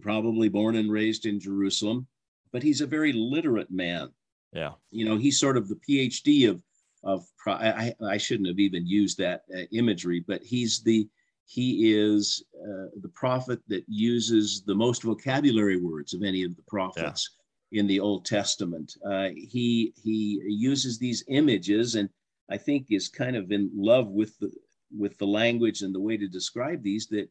probably born and raised in Jerusalem, but he's a very literate man. Yeah. You know, he's sort of the PhD of of I, I shouldn't have even used that uh, imagery, but he's the he is uh, the prophet that uses the most vocabulary words of any of the prophets yeah. in the Old Testament. Uh, he he uses these images, and I think is kind of in love with the with the language and the way to describe these that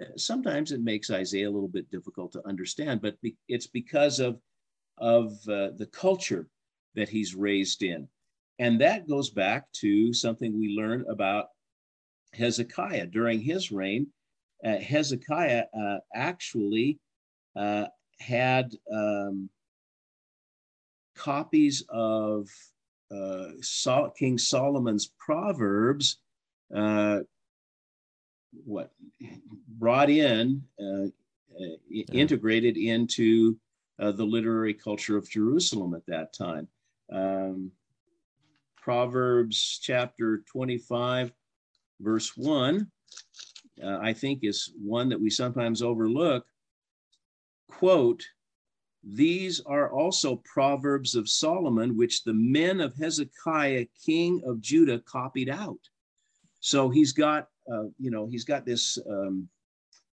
uh, sometimes it makes Isaiah a little bit difficult to understand, but be, it's because of of uh, the culture that he's raised in. And that goes back to something we learn about Hezekiah. During his reign, uh, Hezekiah uh, actually uh, had um, copies of uh, Sol- King Solomon's Proverbs uh, what brought in, uh, yeah. integrated into uh, the literary culture of Jerusalem at that time. Um, Proverbs chapter 25, verse 1, uh, I think is one that we sometimes overlook. Quote, these are also proverbs of Solomon, which the men of Hezekiah, king of Judah, copied out. So he's got, uh, you know, he's got this, um,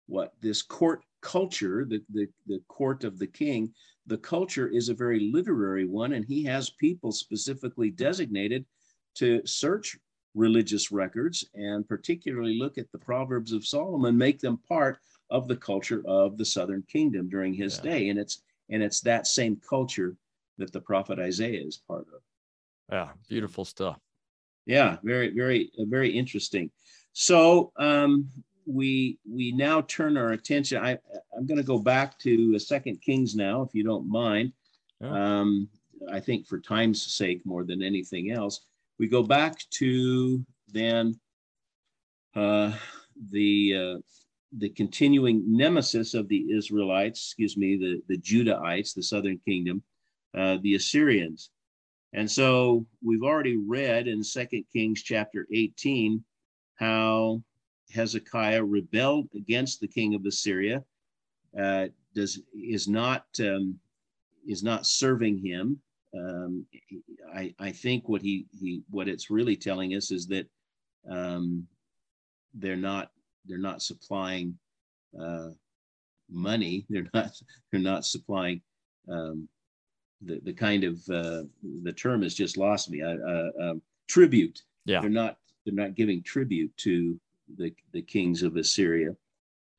what, this court culture, the, the, the court of the king. The culture is a very literary one, and he has people specifically designated to search religious records and particularly look at the Proverbs of Solomon, make them part of the culture of the southern kingdom during his yeah. day. And it's and it's that same culture that the prophet Isaiah is part of. Yeah, beautiful stuff. Yeah, very, very, very interesting. So um, we we now turn our attention. I I'm going to go back to Second Kings now, if you don't mind. Yeah. Um, I think for time's sake, more than anything else, we go back to then uh, the uh, the continuing nemesis of the Israelites, excuse me, the, the Judahites, the southern kingdom, uh, the Assyrians. And so we've already read in Second Kings chapter 18 how Hezekiah rebelled against the king of Assyria, uh, does is not um, is not serving him. Um, I, I think what he he what it's really telling us is that um, they're not they're not supplying uh, money. They're not they're not supplying um, the the kind of uh, the term has just lost me. Uh, um, tribute. Yeah. They're not they're not giving tribute to the the kings of Assyria,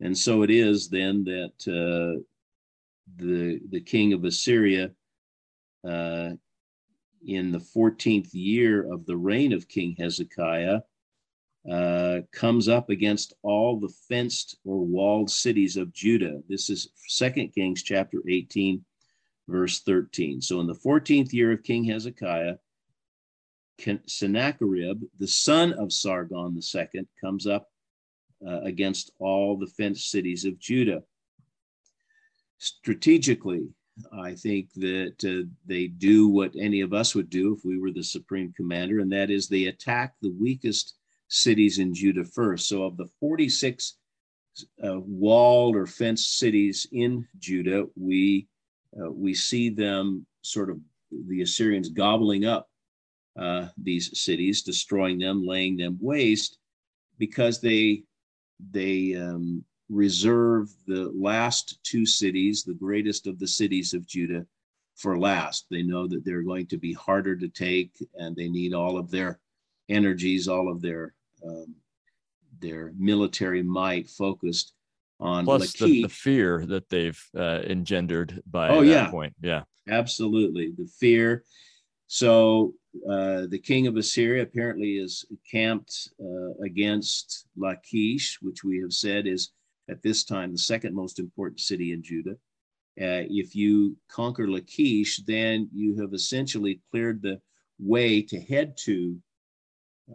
and so it is then that uh, the the king of Assyria. Uh, in the 14th year of the reign of King Hezekiah, uh, comes up against all the fenced or walled cities of Judah. This is Second Kings chapter 18, verse 13. So in the 14th year of King Hezekiah, Sennacherib, the son of Sargon II, comes up uh, against all the fenced cities of Judah. Strategically, I think that uh, they do what any of us would do if we were the supreme commander, and that is they attack the weakest cities in Judah first. So, of the 46 uh, walled or fenced cities in Judah, we uh, we see them sort of the Assyrians gobbling up uh, these cities, destroying them, laying them waste, because they they um, reserve the last two cities, the greatest of the cities of Judah, for last. They know that they're going to be harder to take, and they need all of their energies, all of their um, their military might focused on plus the, the, fear that they've uh, engendered by oh, that yeah. point. Yeah, absolutely, the fear. So uh, the king of Assyria apparently is camped uh, against Lachish, which we have said is at this time the second most important city in Judah. Uh, if you conquer Lachish, then you have essentially cleared the way to head to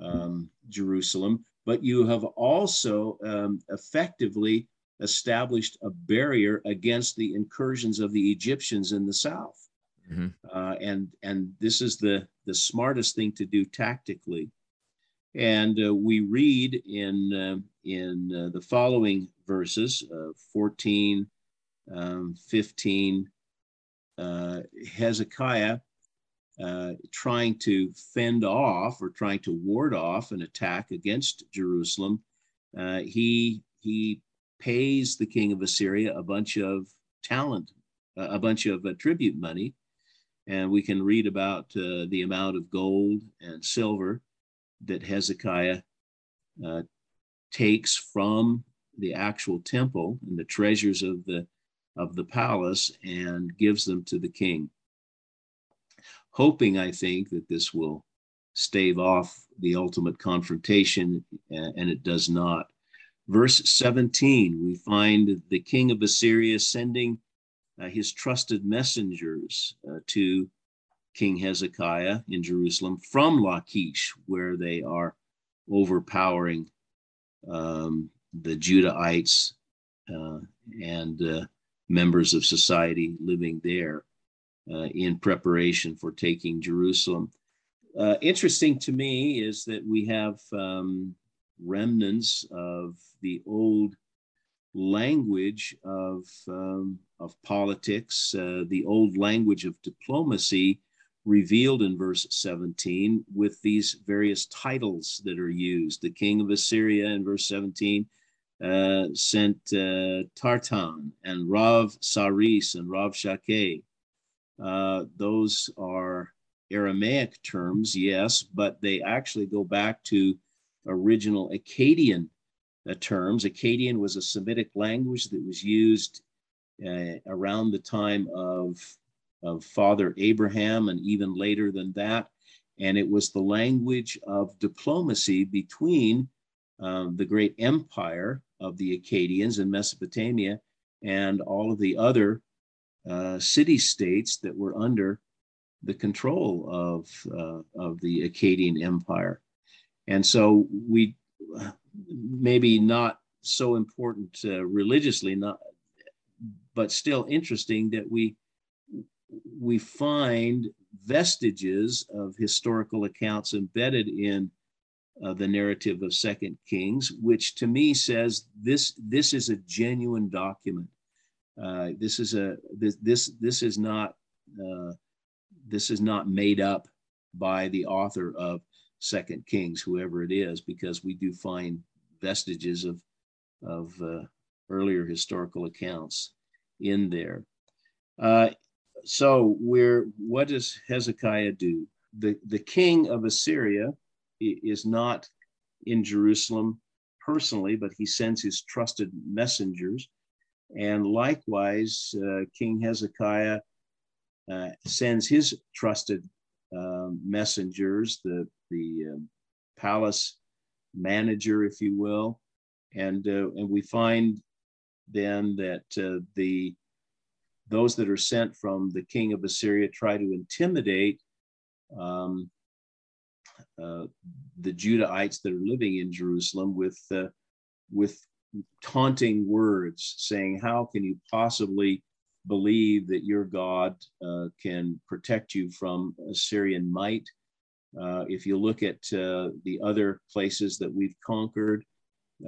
um, Jerusalem, but you have also um, effectively established a barrier against the incursions of the Egyptians in the south. Mm-hmm. Uh, and and this is the the smartest thing to do tactically. And uh, we read in uh, in uh, the following verses, uh, 14, um, 15, uh, Hezekiah uh, trying to fend off or trying to ward off an attack against Jerusalem, uh, he he pays the king of Assyria a bunch of talent, uh, a bunch of uh, tribute money, and we can read about uh, the amount of gold and silver that Hezekiah takes from the actual temple and the treasures of the of the palace and gives them to the king hoping, I think, that this will stave off the ultimate confrontation, and it does not. Verse 17, we find the king of Assyria sending uh, his trusted messengers uh, to King Hezekiah in Jerusalem from Lachish, where they are overpowering um, the Judahites uh, and uh, members of society living there uh, in preparation for taking Jerusalem. Interesting to me is that we have um, remnants of the old language of, um, of politics, uh, the old language of diplomacy revealed in verse 17 with these various titles that are used. The king of Assyria in verse 17 uh, sent uh, Tartan and Rav Saris and Rav Shakeh. Uh, those are Aramaic terms, yes, but they actually go back to original Akkadian uh, terms. Akkadian was a Semitic language that was used uh, around the time of, of Father Abraham and even later than that. And it was the language of diplomacy between um, the great empire of the Akkadians in Mesopotamia and all of the other uh, city states that were under the control of, uh, of the Akkadian Empire. And so we maybe not so important uh, religiously, not, but still interesting that we we find vestiges of historical accounts embedded in uh, the narrative of Second Kings, which to me says this this is a genuine document. Uh, this is a this this this is not uh, this is not made up by the author of Second Kings, whoever it is, because we do find vestiges of of uh, earlier historical accounts in there. Uh, so, where what does Hezekiah do? The the king of Assyria is not in Jerusalem personally, but he sends his trusted messengers. And likewise, uh, King Hezekiah uh, sends his trusted um, messengers, the, the um, palace manager, if you will. And, uh, and we find then that uh, the those that are sent from the king of Assyria try to intimidate um, the Judahites that are living in Jerusalem with uh, with taunting words, saying, "How can you possibly believe that your God uh, can protect you from Assyrian might. Uh, if you look at uh, the other places that we've conquered,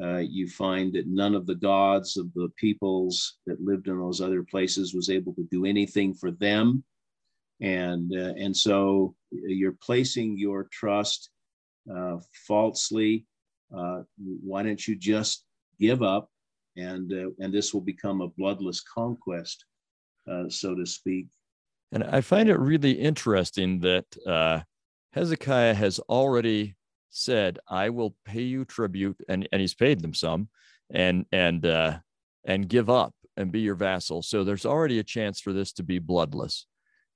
uh, you find that none of the gods of the peoples that lived in those other places was able to do anything for them. And, uh, and so you're placing your trust uh, falsely. why don't you just give up and, and this will become a bloodless conquest? uh, so to speak. And I find it really interesting that uh, Hezekiah has already said, "I will pay you tribute," and and he's paid them some, and and uh, and give up and be your vassal. So there's already a chance for this to be bloodless,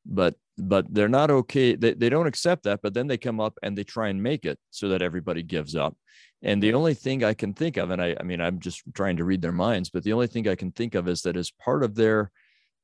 but but they're not okay. They they don't accept that, but then they come up and they try and make it so that everybody gives up. And the only thing I can think of, and I I mean I'm just trying to read their minds, but the only thing I can think of is that as part of their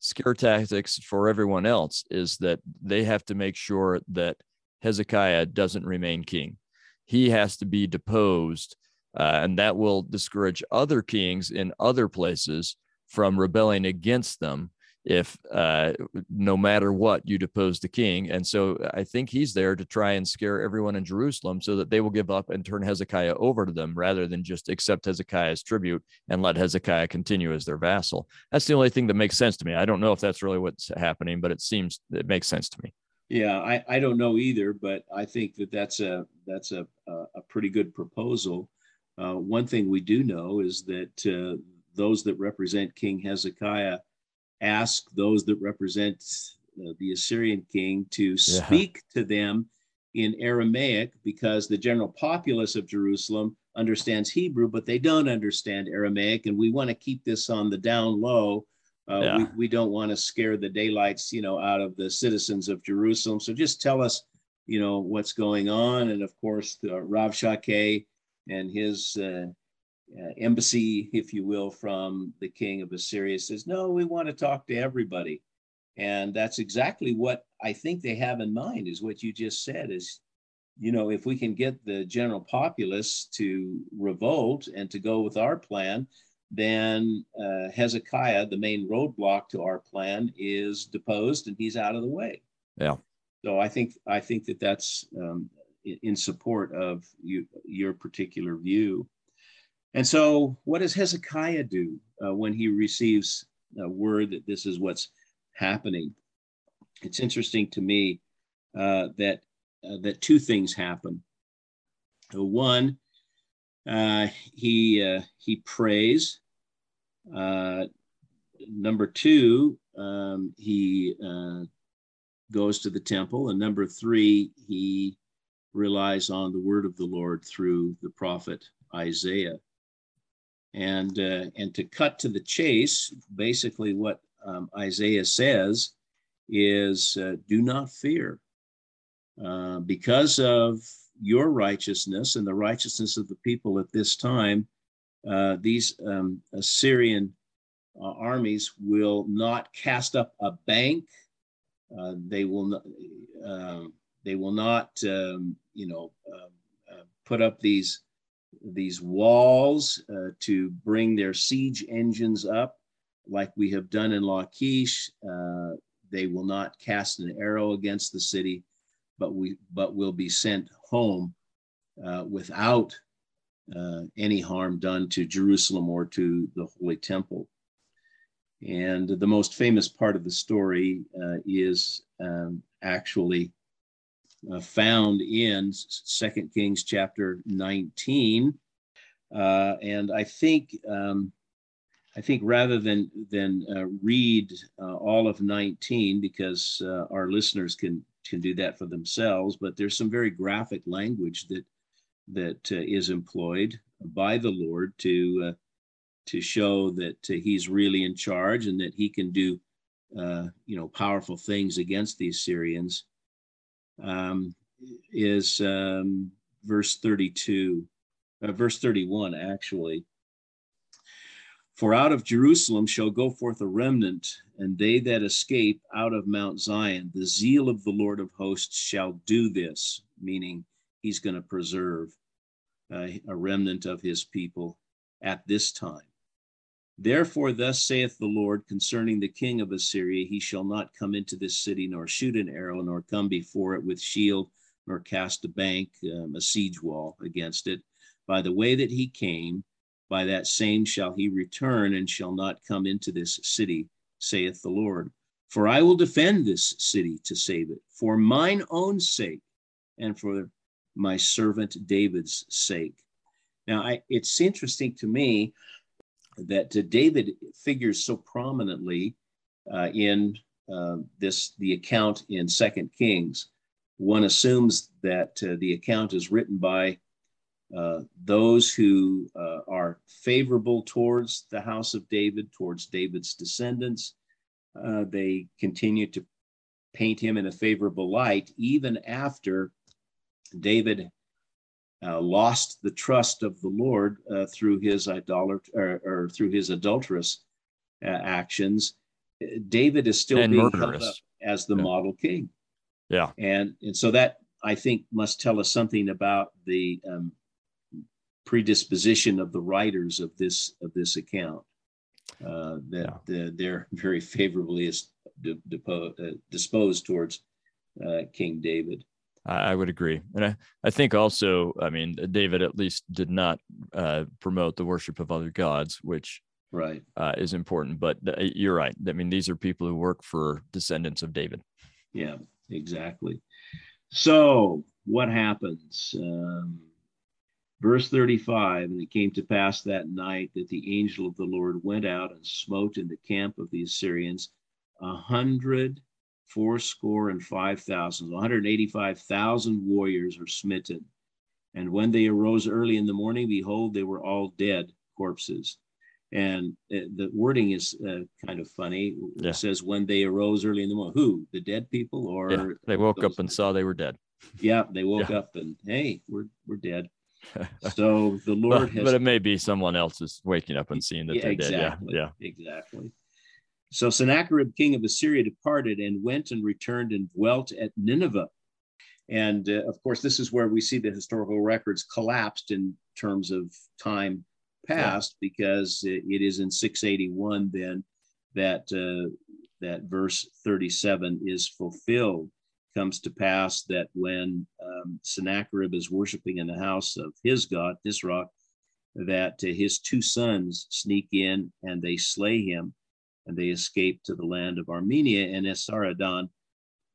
scare tactics for everyone else is that they have to make sure that Hezekiah doesn't remain king. He has to be deposed, uh, and that will discourage other kings in other places from rebelling against them if uh, no matter what you depose the king. And so I think he's there to try and scare everyone in Jerusalem so that they will give up and turn Hezekiah over to them rather than just accept Hezekiah's tribute and let Hezekiah continue as their vassal. That's the only thing that makes sense to me. I don't know if that's really what's happening, but it seems it makes sense to me. Yeah, I, I don't know either, but I think that that's a that's a a pretty good proposal. Uh, one thing we do know is that uh, those that represent King Hezekiah ask those that represent uh, the Assyrian king to yeah. speak to them in Aramaic because the general populace of Jerusalem understands Hebrew, but they don't understand Aramaic. And we want to keep this on the down low. Uh, yeah. we, we don't want to scare the daylights, you know, out of the citizens of Jerusalem. So just tell us, you know, what's going on. And of course, uh, Rav Shakeh and his uh, uh, embassy, if you will, from the king of Assyria says, no, we want to talk to everybody. And that's exactly what I think they have in mind is what you just said is you know, if we can get the general populace to revolt and to go with our plan, then uh, Hezekiah, the main roadblock to our plan, is deposed and he's out of the way. Yeah. So I think I think that that's um, in support of you, your particular view. And so, what does Hezekiah do uh, when he receives a word that this is what's happening? It's interesting to me uh, that uh, that two things happen. One, uh, he uh, he prays. Uh, number two, um, he goes to the temple, and number three, he relies on the word of the Lord through the prophet Isaiah. And, uh, and to cut to the chase, basically what um, Isaiah says is uh, do not fear. Uh, because of your righteousness and the righteousness of the people at this time, uh, these um, Assyrian uh, armies will not cast up a bank. Uh, they will not. Um, they will not, um, you know, uh, uh, put up these these walls uh, to bring their siege engines up, like we have done in Lachish. Uh, they will not cast an arrow against the city, but we but will be sent home uh, without uh, any harm done to Jerusalem or to the Holy Temple. And the most famous part of the story is um, actually uh, found in Second Kings chapter 19. Uh, and I think um, I think rather than than uh, read uh, all of 19 because uh, our listeners can can do that for themselves, but there's some very graphic language that that uh, is employed by the Lord to to show that He's really in charge and that He can do you know powerful things against the Assyrians um, is um, verse 32, uh, verse 31, actually. For out of Jerusalem shall go forth a remnant, and they that escape out of Mount Zion. The zeal of the Lord of hosts shall do this, meaning he's going to preserve uh, a remnant of his people at this time. Therefore, thus saith the Lord concerning the king of Assyria He shall not come into this city, nor shoot an arrow, nor come before it with shield, nor cast a bank, um, a siege wall against it. By the way that he came, by that same shall he return, and shall not come into this city, saith the Lord. For I will defend this city to save it, for mine own sake, and for my servant David's sake. Now, I, it's interesting to me that David figures so prominently uh, in uh, this the account in Second Kings. One assumes that uh, the account is written by those who are favorable towards the house of David, towards David's descendants. they continue to paint him in a favorable light even after David uh, lost the trust of the Lord uh, through his idolat or, or, through his adulterous uh, actions, David is still and being murderous. held up as the yeah. model king. Yeah, and and so that I think must tell us something about the um, predisposition of the writers of this of this account. Uh, that yeah. the, they're very favorably uh, disposed towards uh, King David. I, would agree, and I, I think also, I mean, David at least did not uh, promote the worship of other gods, which right uh, is important. But you're right. I mean, these are people who work for descendants of David. Yeah, exactly. So what happens? Um, verse 35 and it came to pass that night that the angel of the lord went out and smote in the camp of the assyrians a hundred fourscore and five thousand, 185,000 warriors are smitten. And when they arose early in the morning, behold, they were all dead corpses. And uh, the wording is uh, kind of funny. Yeah. It says, when they arose early in the morning, who? The dead people? Or yeah, they woke up and saw they were dead. Yeah, they woke yeah. up and, hey, we're, we're dead. So the Lord has. But it may be someone else is waking up and seeing that they're exactly, dead. Yeah. Yeah. Exactly. So Sennacherib, king of Assyria, departed and went and returned and dwelt at Nineveh. And uh, of course, this is where we see the historical records collapsed in terms of time past, yeah. because it, it is in 681 then that uh, that verse 37 is fulfilled. Comes to pass that when um, Sennacherib is worshiping in the house of his god, Nisroch, that uh, his two sons sneak in and they slay him, and they escape to the land of Armenia. And Esarhaddon,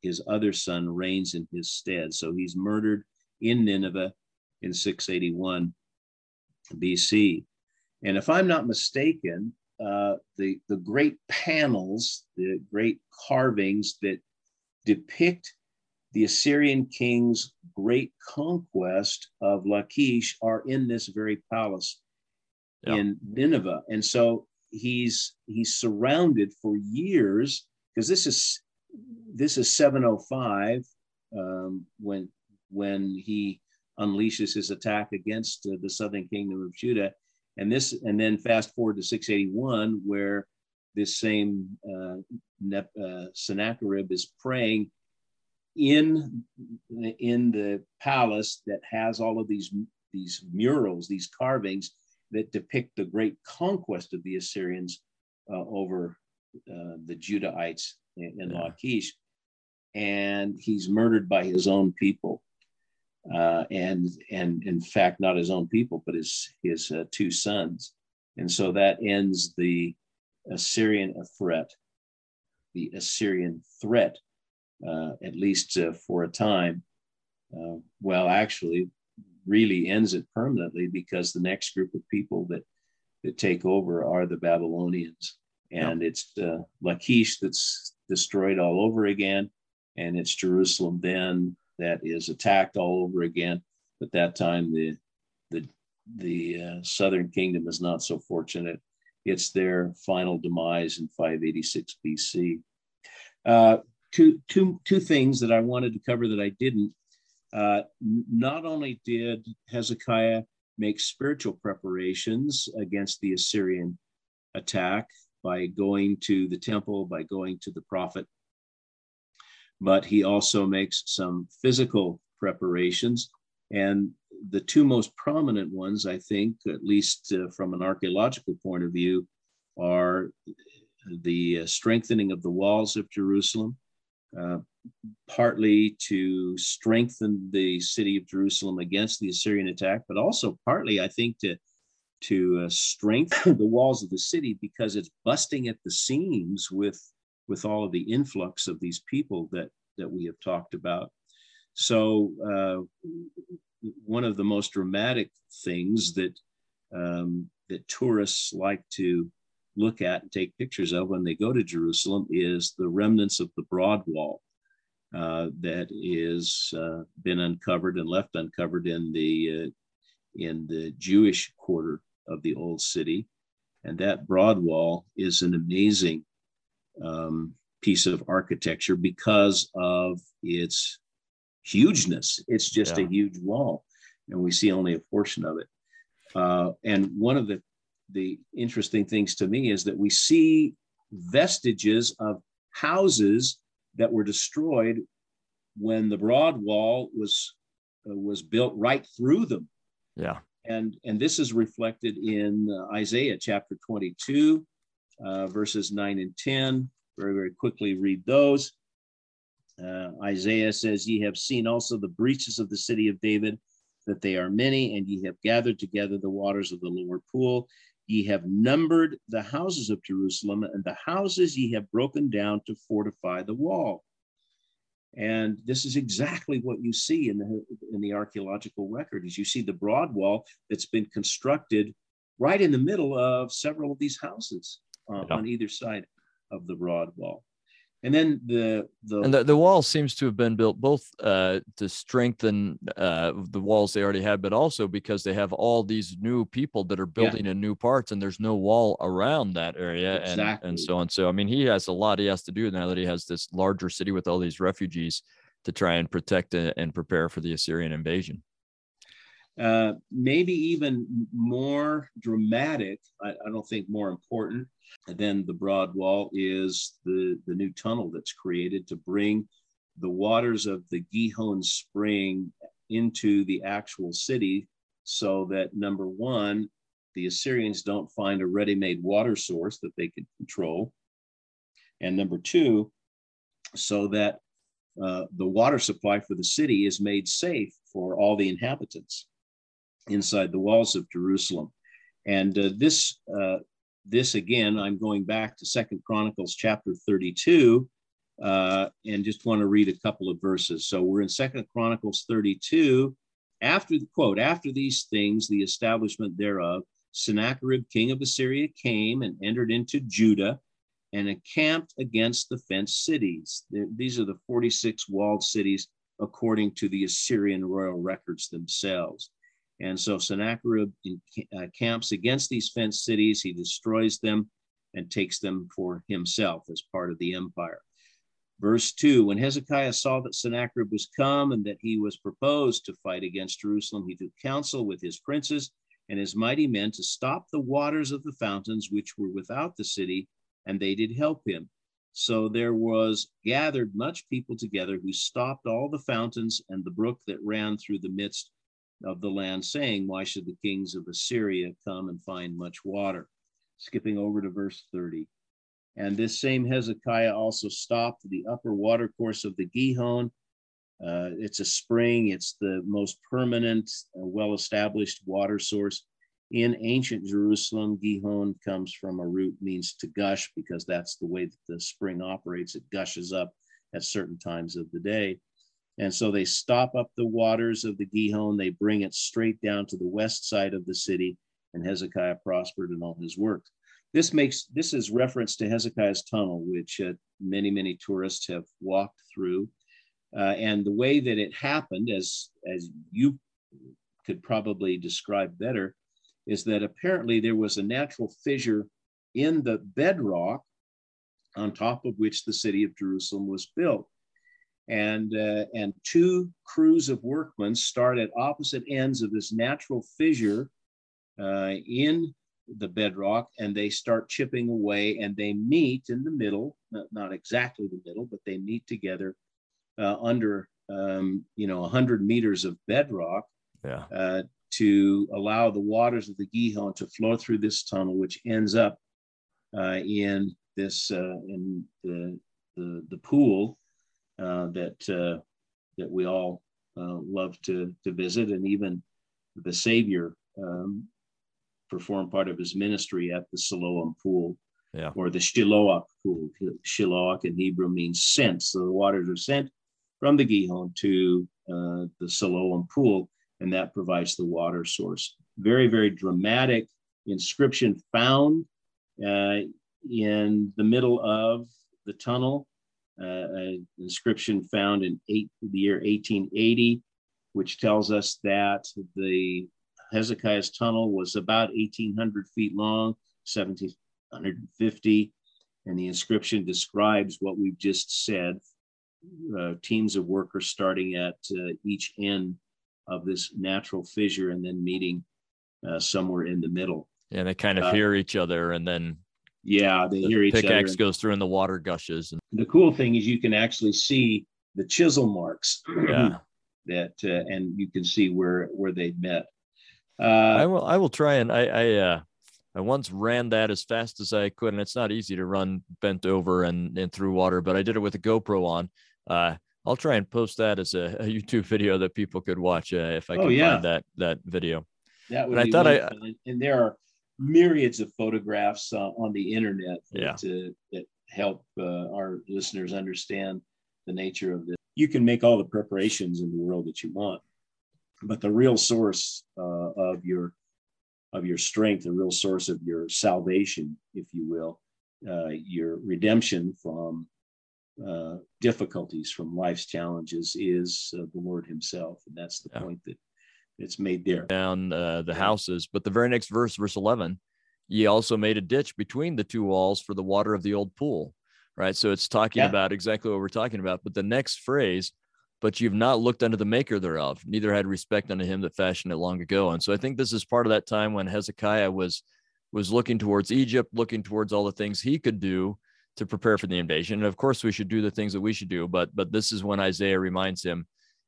his other son, reigns in his stead. So he's murdered in Nineveh in 681 BC. And if I'm not mistaken, uh, the, the great panels, the great carvings that depict the Assyrian king's great conquest of Lachish are in this very palace yeah. in Nineveh. And so he's he's surrounded for years because this is this is 705 um, when when he unleashes his attack against uh, the southern kingdom of Judah. And this, and then fast forward to 681, where this same uh, uh, Sennacherib is praying in in the palace that has all of these these murals, these carvings that depict the great conquest of the Assyrians uh, over uh, the Judahites in, in yeah. Lachish, and he's murdered by his own people uh, and and in fact not his own people, but his his uh, two sons, and so that ends the Assyrian threat, the Assyrian threat, uh, at least uh, for a time. Well, actually, really ends it permanently because the next group of people that that take over are the Babylonians, and yeah. it's uh, Lachish that's destroyed all over again, and it's Jerusalem then that is attacked all over again. But that time, the the the uh, Southern Kingdom is not so fortunate. It's their final demise in 586 BC. Uh, two, two, two things that I wanted to cover that I didn't. Uh, not only did Hezekiah make spiritual preparations against the Assyrian attack by going to the temple, by going to the prophet but he also makes some physical preparations. And the two most prominent ones, I think, at least uh, from an archaeological point of view, are the uh, strengthening of the walls of Jerusalem, uh, partly to strengthen the city of Jerusalem against the Assyrian attack, but also partly, I think, to to uh, strengthen the walls of the city because it's busting at the seams with with all of the influx of these people that that we have talked about. So uh, one of the most dramatic things that um, that tourists like to look at and take pictures of when they go to Jerusalem is the remnants of the Broad Wall uh, that is uh, been uncovered and left uncovered in the uh, in the Jewish quarter of the old city, and that Broad Wall is an amazing um, piece of architecture because of its hugeness. It's just yeah. a huge wall, and we see only a portion of it. Uh, and one of the the interesting things to me is that we see vestiges of houses that were destroyed when the broad wall was uh, was built right through them. Yeah. And and this is reflected in uh, Isaiah chapter 22 uh, verses 9 and 10 very, very quickly read those. Uh, Isaiah says, Ye have seen also the breaches of the city of David, that they are many, and ye have gathered together the waters of the lower pool. Ye have numbered the houses of Jerusalem, and the houses ye have broken down to fortify the wall. And this is exactly what you see in the, in the archaeological record is you see the broad wall that's been constructed right in the middle of several of these houses uh, yeah. on either side of the broad wall. And then the the and the, the wall seems to have been built both uh, to strengthen uh, the walls they already had, but also because they have all these new people that are building yeah. in new parts, and there's no wall around that area, exactly. and and so on. So I mean, he has a lot he has to do now that he has this larger city with all these refugees to try and protect and prepare for the Assyrian invasion. Uh, maybe even more dramatic, I, I, don't think more important than the broad wall is the, the new tunnel that's created to bring the waters of the Gihon spring into the actual city so that number one, the Assyrians don't find a ready made water source that they could control. And number two, so that uh, the water supply for the city is made safe for all the inhabitants inside the walls of Jerusalem. And uh, this, uh, this again, I'm going back to Second Chronicles chapter 32, uh, and just want to read a couple of verses. So we're in Second Chronicles 32. After the quote, after these things, the establishment thereof, Sennacherib, king of Assyria, came and entered into Judah and encamped against the fenced cities. These are the 46 walled cities according to the Assyrian royal records themselves. And so Sennacherib uh, camps against these fenced cities. He destroys them and takes them for himself as part of the empire. Verse 2 When Hezekiah saw that Sennacherib was come and that he was proposed to fight against Jerusalem, he took counsel with his princes and his mighty men to stop the waters of the fountains which were without the city, and they did help him. So there was gathered much people together who stopped all the fountains and the brook that ran through the midst of the land, saying, Why should the kings of Assyria come and find much water? Skipping over to verse 30. And this same Hezekiah also stopped the upper watercourse of the Gihon. Uh, it's a spring, it's the most permanent, uh, well established water source. In ancient Jerusalem, Gihon comes from a root means to gush because that's the way that the spring operates. It gushes up at certain times of the day. And so they stop up the waters of the Gihon, they bring it straight down to the west side of the city, and Hezekiah prospered in all his work. This makes this is reference to Hezekiah's tunnel, which uh, many many tourists have walked through, uh, and the way that it happened, as as you could probably describe better, is that apparently there was a natural fissure in the bedrock on top of which the city of Jerusalem was built. And, uh, and two crews of workmen start at opposite ends of this natural fissure uh, in the bedrock and they start chipping away and they meet in the middle, not, not exactly the middle, but they meet together uh, under, um, you know, 100 meters of bedrock yeah. uh, to allow the waters of the Gihon to flow through this tunnel, which ends up uh, in this, uh, in the, the, the pool that, uh, that we all love to, to visit and even the Savior um, perform part of his ministry at the Siloam pool yeah. or the Shiloach pool. Shiloach in Hebrew means sent. So the waters are sent from the Gihon to uh, the Siloam pool, and that provides the water source. Very, very dramatic inscription found uh, in the middle of the tunnel. Uh, an inscription found in eight, the year 1880, which tells us that the Hezekiah's tunnel was about 1,800 feet long, 1,750. And the inscription describes what we've just said uh, teams of workers starting at uh, each end of this natural fissure and then meeting uh, somewhere in the middle. Yeah, they kind of uh, hear each other and then. Yeah, they the hear each pickaxe other. Pickaxe goes through and the water gushes. And... The cool thing is you can actually see the chisel marks. Yeah. that uh, and you can see where where they met. Uh, I will. I will try and I. I uh, I once ran that as fast as I could, and it's not easy to run bent over and, and through water, but I did it with a GoPro on. Uh, I'll try and post that as a, a YouTube video that people could watch uh, if I oh, can yeah. find that that video. That would and I thought. I and there are myriads of photographs uh, on the internet yeah. that, that help uh, our listeners understand the nature of this. You can make all the preparations in the world that you want, but the real source uh, of your of your strength, the real source of your salvation, if you will, uh, your redemption from uh, difficulties, from life's challenges, is uh, the Lord Himself, and that's the yeah. point that it's made there. Down uh, the houses, but the very next verse, verse eleven, ye also made a ditch between the two walls for the water of the old pool. Right, so it's talking yeah. about exactly what we're talking about. But the next phrase, but you've not looked unto the maker thereof, neither had respect unto him that fashioned it long ago. And so I think this is part of that time when Hezekiah was was looking towards Egypt, looking towards all the things he could do to prepare for the invasion. And of course, we should do the things that we should do. But but this is when Isaiah reminds him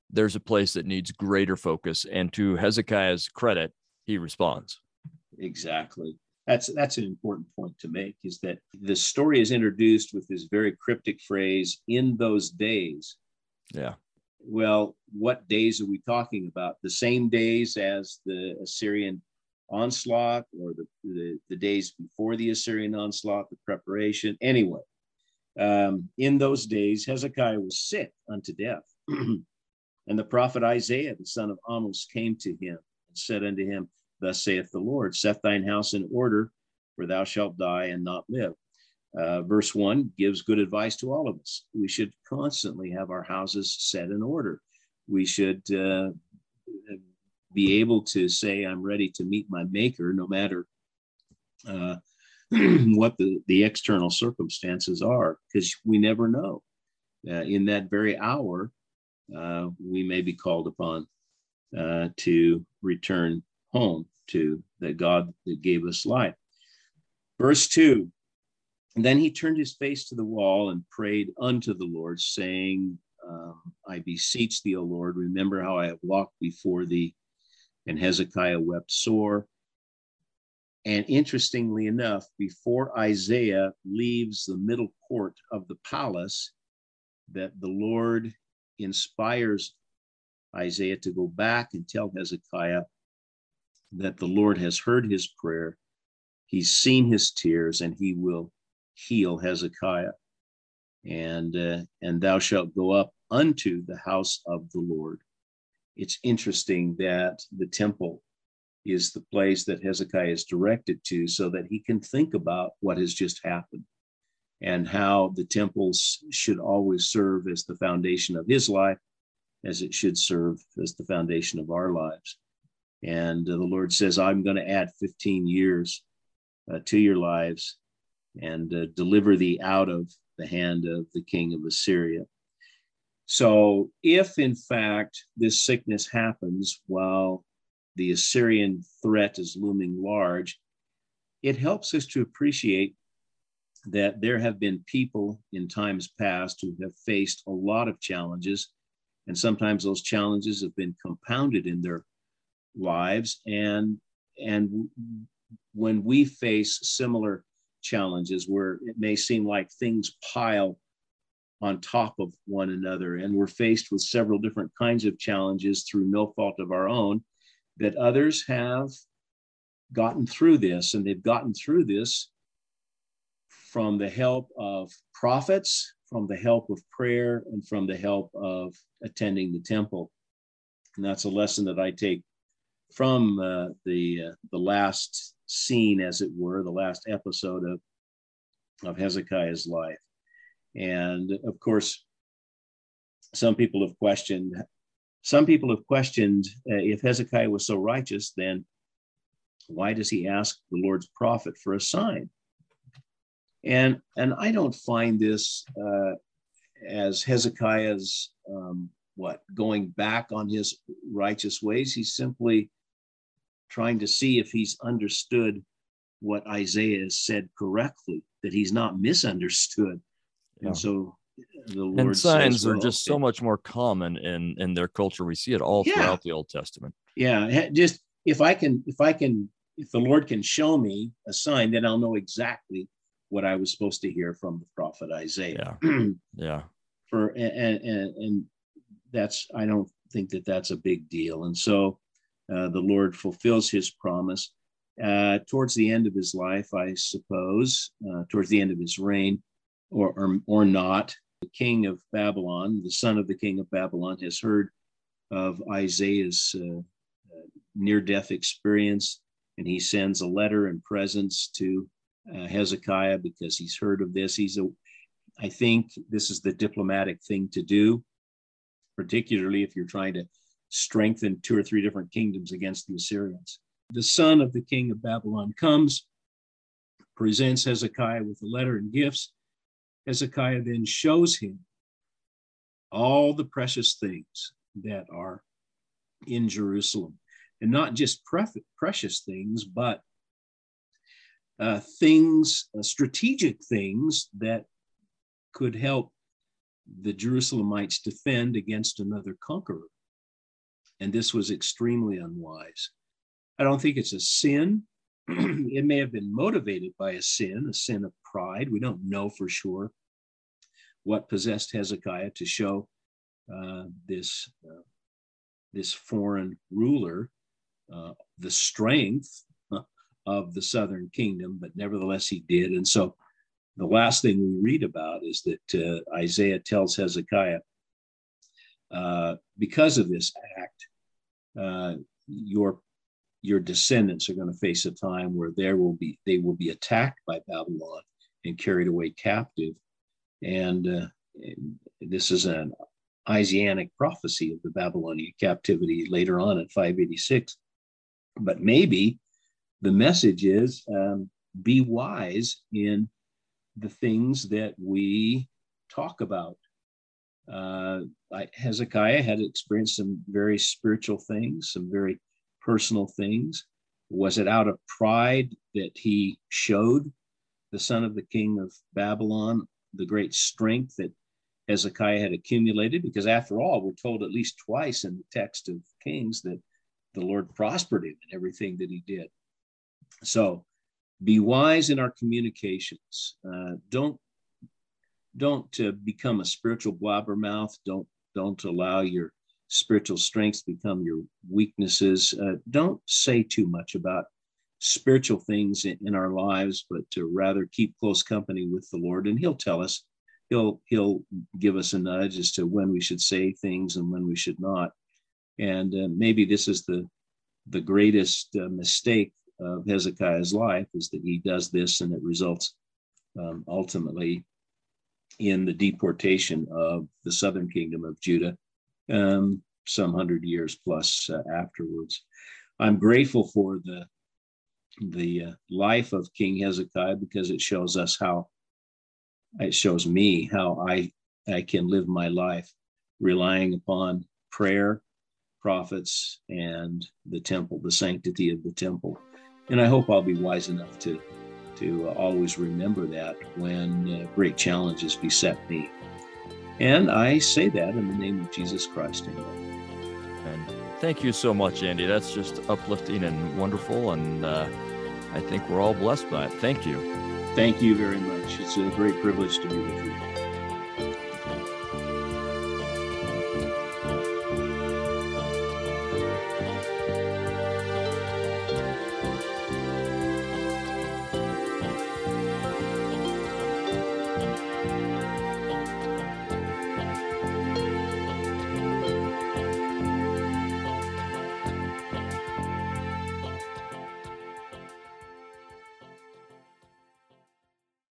there's a place that needs greater focus. And to Hezekiah's credit, he responds. Exactly. That's that's an important point to make is that the story is introduced with this very cryptic phrase in those days. Yeah. Well, what days are we talking about? The same days as the Assyrian onslaught or the, the, the days before the Assyrian onslaught, the preparation. Anyway, um, in those days, Hezekiah was sick unto death. and the prophet Isaiah, the son of Amos, came to him and said unto him, Thus saith the Lord, set thine house in order, for thou shalt die and not live. Uh, verse one gives good advice to all of us. We should constantly have our houses set in order. We should uh, be able to say, I'm ready to meet my maker, no matter uh, what the, the external circumstances are, because we never know. Uh, in that very hour, uh, we may be called upon uh, to return home to the God that gave us life. Verse 2 and then he turned his face to the wall and prayed unto the Lord, saying, um, I beseech thee, O Lord, remember how I have walked before thee. And Hezekiah wept sore. And interestingly enough, before Isaiah leaves the middle court of the palace, that the Lord inspires Isaiah to go back and tell Hezekiah that the Lord has heard his prayer, he's seen his tears, and he will heal Hezekiah. And, uh, and thou shalt go up unto the house of the Lord. It's interesting that the temple is the place that Hezekiah is directed to so that he can think about what has just happened and how the temples should always serve as the foundation of his life, as it should serve as the foundation of our lives. And uh, the Lord says, I'm going to add 15 years uh, to your lives and uh, deliver thee out of the hand of the king of Assyria. So, if in fact this sickness happens while the Assyrian threat is looming large, it helps us to appreciate that there have been people in times past who have faced a lot of challenges, and sometimes those challenges have been compounded in their lives. And, and when we face similar challenges where it may seem like things pile on top of one another. And we're faced with several different kinds of challenges through no fault of our own that others have gotten through this. And they've gotten through this from the help of prophets, from the help of prayer, and from the help of attending the temple. And that's a lesson that I take from uh, the uh, the last scene, as it were, the last episode of, of Hezekiah's life. And of course, some people have questioned, some people have questioned uh, if Hezekiah was so righteous, then why does he ask the Lord's prophet for a sign? And, and I don't find this uh, as Hezekiah's um, what going back on his righteous ways. He's simply trying to see if he's understood what Isaiah has said correctly, that he's not misunderstood. Yeah. And so the Lord and signs says, well, are just so much more common in in their culture. We see it all yeah. throughout the Old Testament. Yeah, just if I can, if I can, if the Lord can show me a sign, then I'll know exactly what I was supposed to hear from the prophet Isaiah. Yeah, yeah. For and, and and that's I don't think that that's a big deal. And so uh, the Lord fulfills his promise. Uh, towards the end of his life, I suppose, uh, towards the end of his reign, or, or, or not, the king of Babylon, the son of the king of Babylon, has heard of Isaiah's uh, uh, near death experience, and he sends a letter and presents to uh, Hezekiah because he's heard of this. He's a, I think this is the diplomatic thing to do, particularly if you're trying to strengthen two or three different kingdoms against the Assyrians. The son of the king of Babylon comes, presents Hezekiah with a letter and gifts. Hezekiah then shows him all the precious things that are in Jerusalem, and not just precious things, but uh, things, uh, strategic things that could help the Jerusalemites defend against another conqueror. And this was extremely unwise. I don't think it's a sin. it may have been motivated by a sin, a sin of pride. We don't know for sure what possessed Hezekiah to show uh, this, uh, this foreign ruler uh, the strength of the southern kingdom, but nevertheless he did. And so the last thing we read about is that uh, Isaiah tells Hezekiah, uh, because of this act, uh, your your descendants are going to face a time where there will be they will be attacked by Babylon and carried away captive, and, uh, this is an Isaianic prophecy of the Babylonian captivity later on in 586. But maybe the message is um, be wise in the things that we talk about. Uh, Hezekiah had experienced some very spiritual things, some very personal things. Was it out of pride that he showed the son of the king of Babylon the great strength that Hezekiah had accumulated? Because after all, we're told at least twice in the text of Kings that the Lord prospered him in everything that he did. So be wise in our communications. Uh, don't don't uh, become a spiritual blabbermouth. Don't don't allow your spiritual strengths become your weaknesses. Uh, don't say too much about spiritual things in, in, our lives, but to rather keep close company with the Lord, and He'll tell us. He'll He'll give us a nudge as to when we should say things and when we should not. And uh, maybe this is the the greatest uh, mistake of Hezekiah's life is that he does this, and it results um, ultimately in the deportation of the southern kingdom of Judah um, some hundred years plus uh, afterwards. I'm grateful for the the uh, life of King Hezekiah because it shows us how it shows me how I I can live my life relying upon prayer, prophets, and the temple, the sanctity of the temple. And I hope I'll be wise enough to to always remember that when uh, great challenges beset me. And I say that in the name of Jesus Christ. Amen. And thank you so much, Andy. That's just uplifting and wonderful. And uh, I think we're all blessed by it. Thank you. Thank you very much. It's a great privilege to be with you.